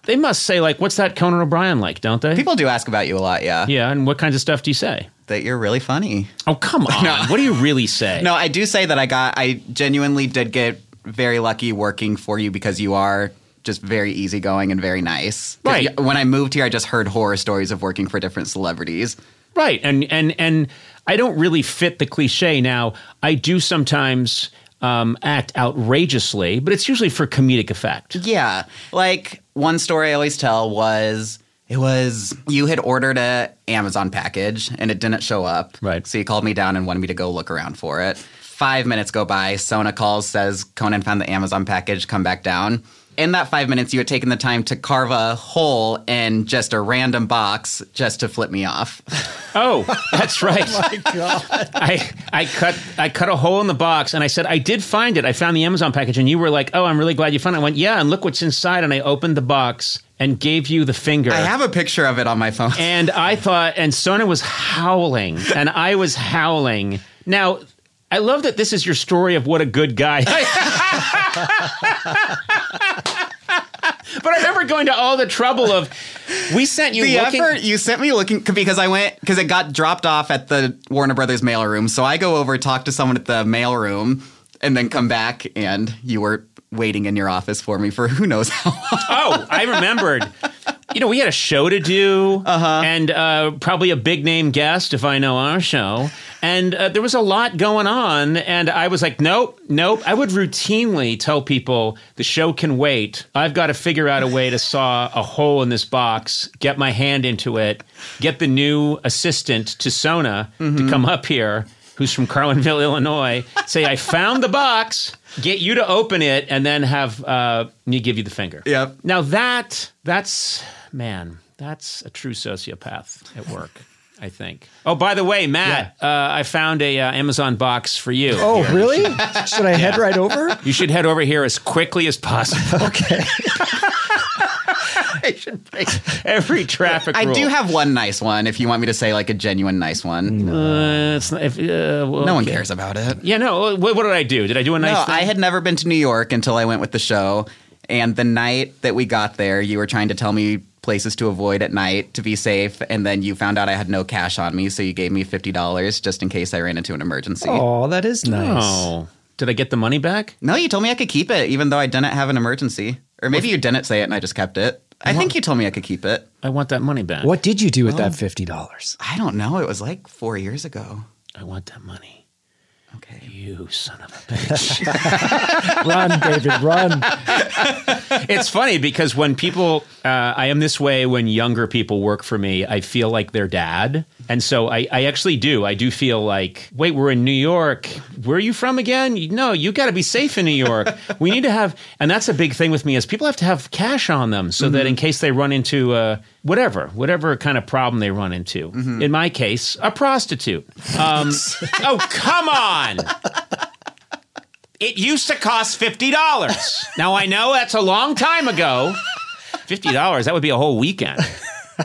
they must say like, "What's that Conan O'Brien like?" Don't they?
People do ask about you a lot, yeah.
yeah, and what kinds of stuff do you say?
That you're really funny.
Oh, come on! What do you really say?
No, I do say that I got, I genuinely did get very lucky working for you because you are just very easygoing and very nice.
Right.
y- When I moved here, I just heard horror stories of working for different celebrities.
Right. And and and I don't really fit the cliche now. I do sometimes um, act outrageously, but it's usually for comedic effect.
Yeah. Like one story I always tell was it was you had ordered a Amazon package and it didn't show up.
Right.
So you called me down and wanted me to go look around for it. Five minutes go by. Sona calls, says Conan found the Amazon package. Come back down. In that five minutes, you had taken the time to carve a hole in just a random box just to flip me off.
Oh, that's right. Oh my god! I I cut I cut a hole in the box and I said I did find it. I found the Amazon package and you were like, "Oh, I'm really glad you found it." I went, "Yeah, and look what's inside." And I opened the box and gave you the finger.
I have a picture of it on my phone.
and I thought, and Sona was howling, and I was howling. Now, I love that this is your story of what a good guy. but I remember going to all the trouble of, we sent you
the
looking.
effort you sent me looking because I went because it got dropped off at the Warner Brothers mailroom. So I go over talk to someone at the mailroom and then come back and you were waiting in your office for me for who knows how long.
Oh, I remembered. You know, we had a show to do,
Uh-huh.
and uh, probably a big name guest if I know our show. And uh, there was a lot going on, and I was like, nope, nope. I would routinely tell people the show can wait. I've got to figure out a way to saw a hole in this box, get my hand into it, get the new assistant to Sona
Mm-hmm.
to come up here, who's from Carlinville, Illinois, say, I found the box. Get you to open it and then have uh, me give you the finger.
Yep.
Now that that's man, that's a true sociopath at work. I think. Oh, by the way, Matt, uh, I found a uh, Amazon box for you.
Oh,
Here.
really? Should I head right over?
You should head over here as quickly as possible.
Okay.
I should every traffic
I
rule.
do have one nice one if you want me to say like a genuine nice one.
Uh, it's not, if, uh, well,
No one cares about it.
Yeah, no. What, what did I do? Did I do a nice
no,
thing?
I had never been to New York until I went with the show. And the night that we got there, you were trying to tell me places to avoid at night to be safe. And then you found out I had no cash on me. So you gave me $50 just in case I ran into an emergency.
Oh, that is nice.
Oh, did I get the money back?
No, you told me I could keep it even though I didn't have an emergency. Or maybe you didn't say it and I just kept it. I think you told me I could keep it.
I want that money back.
What did you do with that fifty dollars?
I don't know. It was like four years ago.
I want that money.
Okay.
You son of a bitch.
Run, David, run.
it's funny because when people, uh, I am this way when younger people work for me, I feel like their dad. And so I, I actually do. I do feel like, wait, we're in New York. Where are you from again? You- No, you got to be safe in New York. we need to have, and that's a big thing with me is people have to have cash on them so that in case they run into uh, whatever, whatever kind of problem they run into. In my case, a prostitute. Um, oh, come on. It used to cost fifty dollars. Now I know that's a long time ago. Fifty dollars, that would be a whole weekend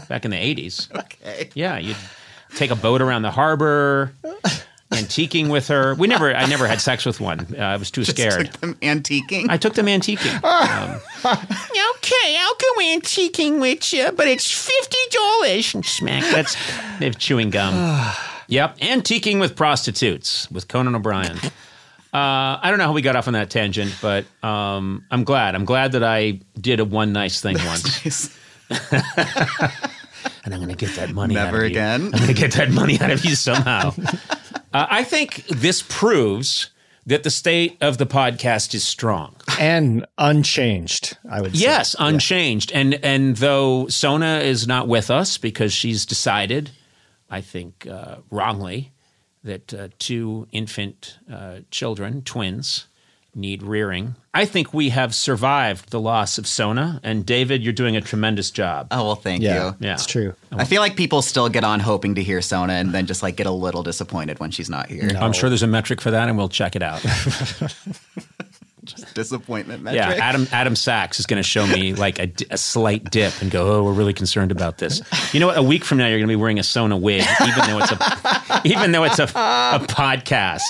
back in the eighties.
Okay.
Yeah, you'd take a boat around the harbor, antiquing with her. We never, I never had sex with one. Uh, I was too scared.
Took them antiquing.
I took them antiquing. Um, okay, I'll go antiquing with you, but it's fifty dollars. Smack. That's they have chewing gum. yep, antiquing with prostitutes with Conan O'Brien. Uh, I don't know how we got off on that tangent, but um, I'm glad. I'm glad that I did a one nice thing once, and I'm going to get that money. out
Never
of you.
again.
I'm going to get that money out of you somehow. uh, I think this proves that the state of the podcast is strong.
And unchanged, I would say.
Yes, unchanged. And and though Sona is not with us because she's decided, I think uh, wrongly, that uh, two infant uh, children, twins, need rearing. I think we have survived the loss of Sona. And David, you're doing a tremendous job.
Oh, well, thank
Yeah,
you.
Yeah.
it's true.
I feel like people still get on hoping to hear Sona and then just like get a little disappointed when she's not here.
I'm sure there's a metric for that, and we'll check it out.
Disappointment metric.
Yeah, Adam Adam Sachs is going to show me like a, a slight dip and go, "Oh, we're really concerned about this." You know what? A week from now, you're going to be wearing a Sona wig, even though it's a even though it's a a podcast,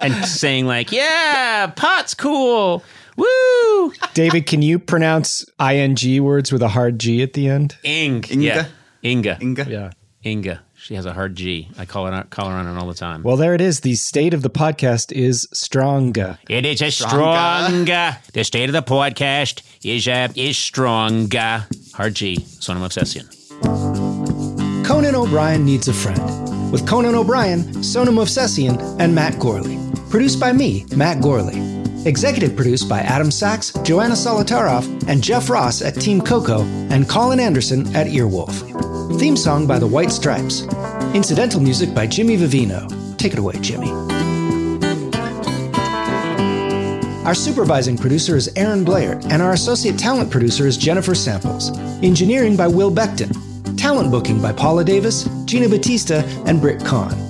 and saying like, "Yeah, pot's cool." Woo!
David, can you pronounce ing words with a hard G at the end?
Ing,
Inga?
yeah, Inga,
Inga.
Yeah.
Inga. She has a hard G. I call it call her on it all the time.
Well, there it is. The state of the podcast is stronger.
It is a
Stronger.
stronger. The state of the podcast is uh, is stronger. Hard G. Sona Movsesian.
Conan O'Brien needs a friend. With Conan O'Brien, Sona Movsesian, and Matt Gourley. Produced by me, Matt Gourley. Executive produced by Adam Sachs, Joanna Solotaroff, and Jeff Ross at Team Coco, and Colin Anderson at Earwolf. Theme song by the White Stripes. Incidental music by Jimmy Vivino. Take it away, Jimmy. Our supervising producer is Aaron Blair, and our associate talent producer is Jennifer Samples. Engineering by Will Beckton. Talent booking by Paula Davis, Gina Batista, and Britt Kahn.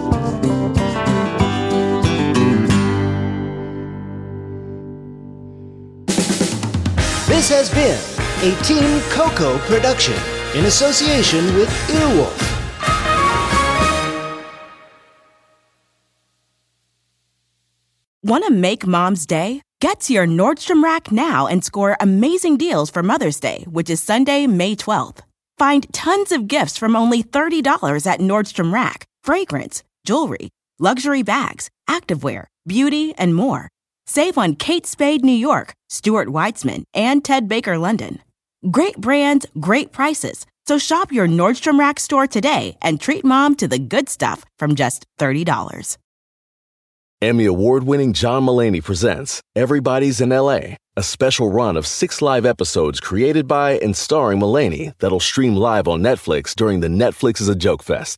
Has been a Team Coco production in association with Earwolf.
Want to make mom's day? Get to your Nordstrom Rack now and score amazing deals for Mother's Day, which is Sunday, May 12th. Find tons of gifts from only $30 at Nordstrom Rack fragrance, jewelry, luxury bags, activewear, beauty, and more. Save on Kate Spade New York, Stuart Weitzman, and Ted Baker London. Great brands, great prices. So shop your Nordstrom Rack store today and treat mom to the good stuff from just $30.
Emmy award winning John Mulaney presents Everybody's in LA, a special run of six live episodes created by and starring Mulaney that'll stream live on Netflix during the Netflix is a Joke Fest.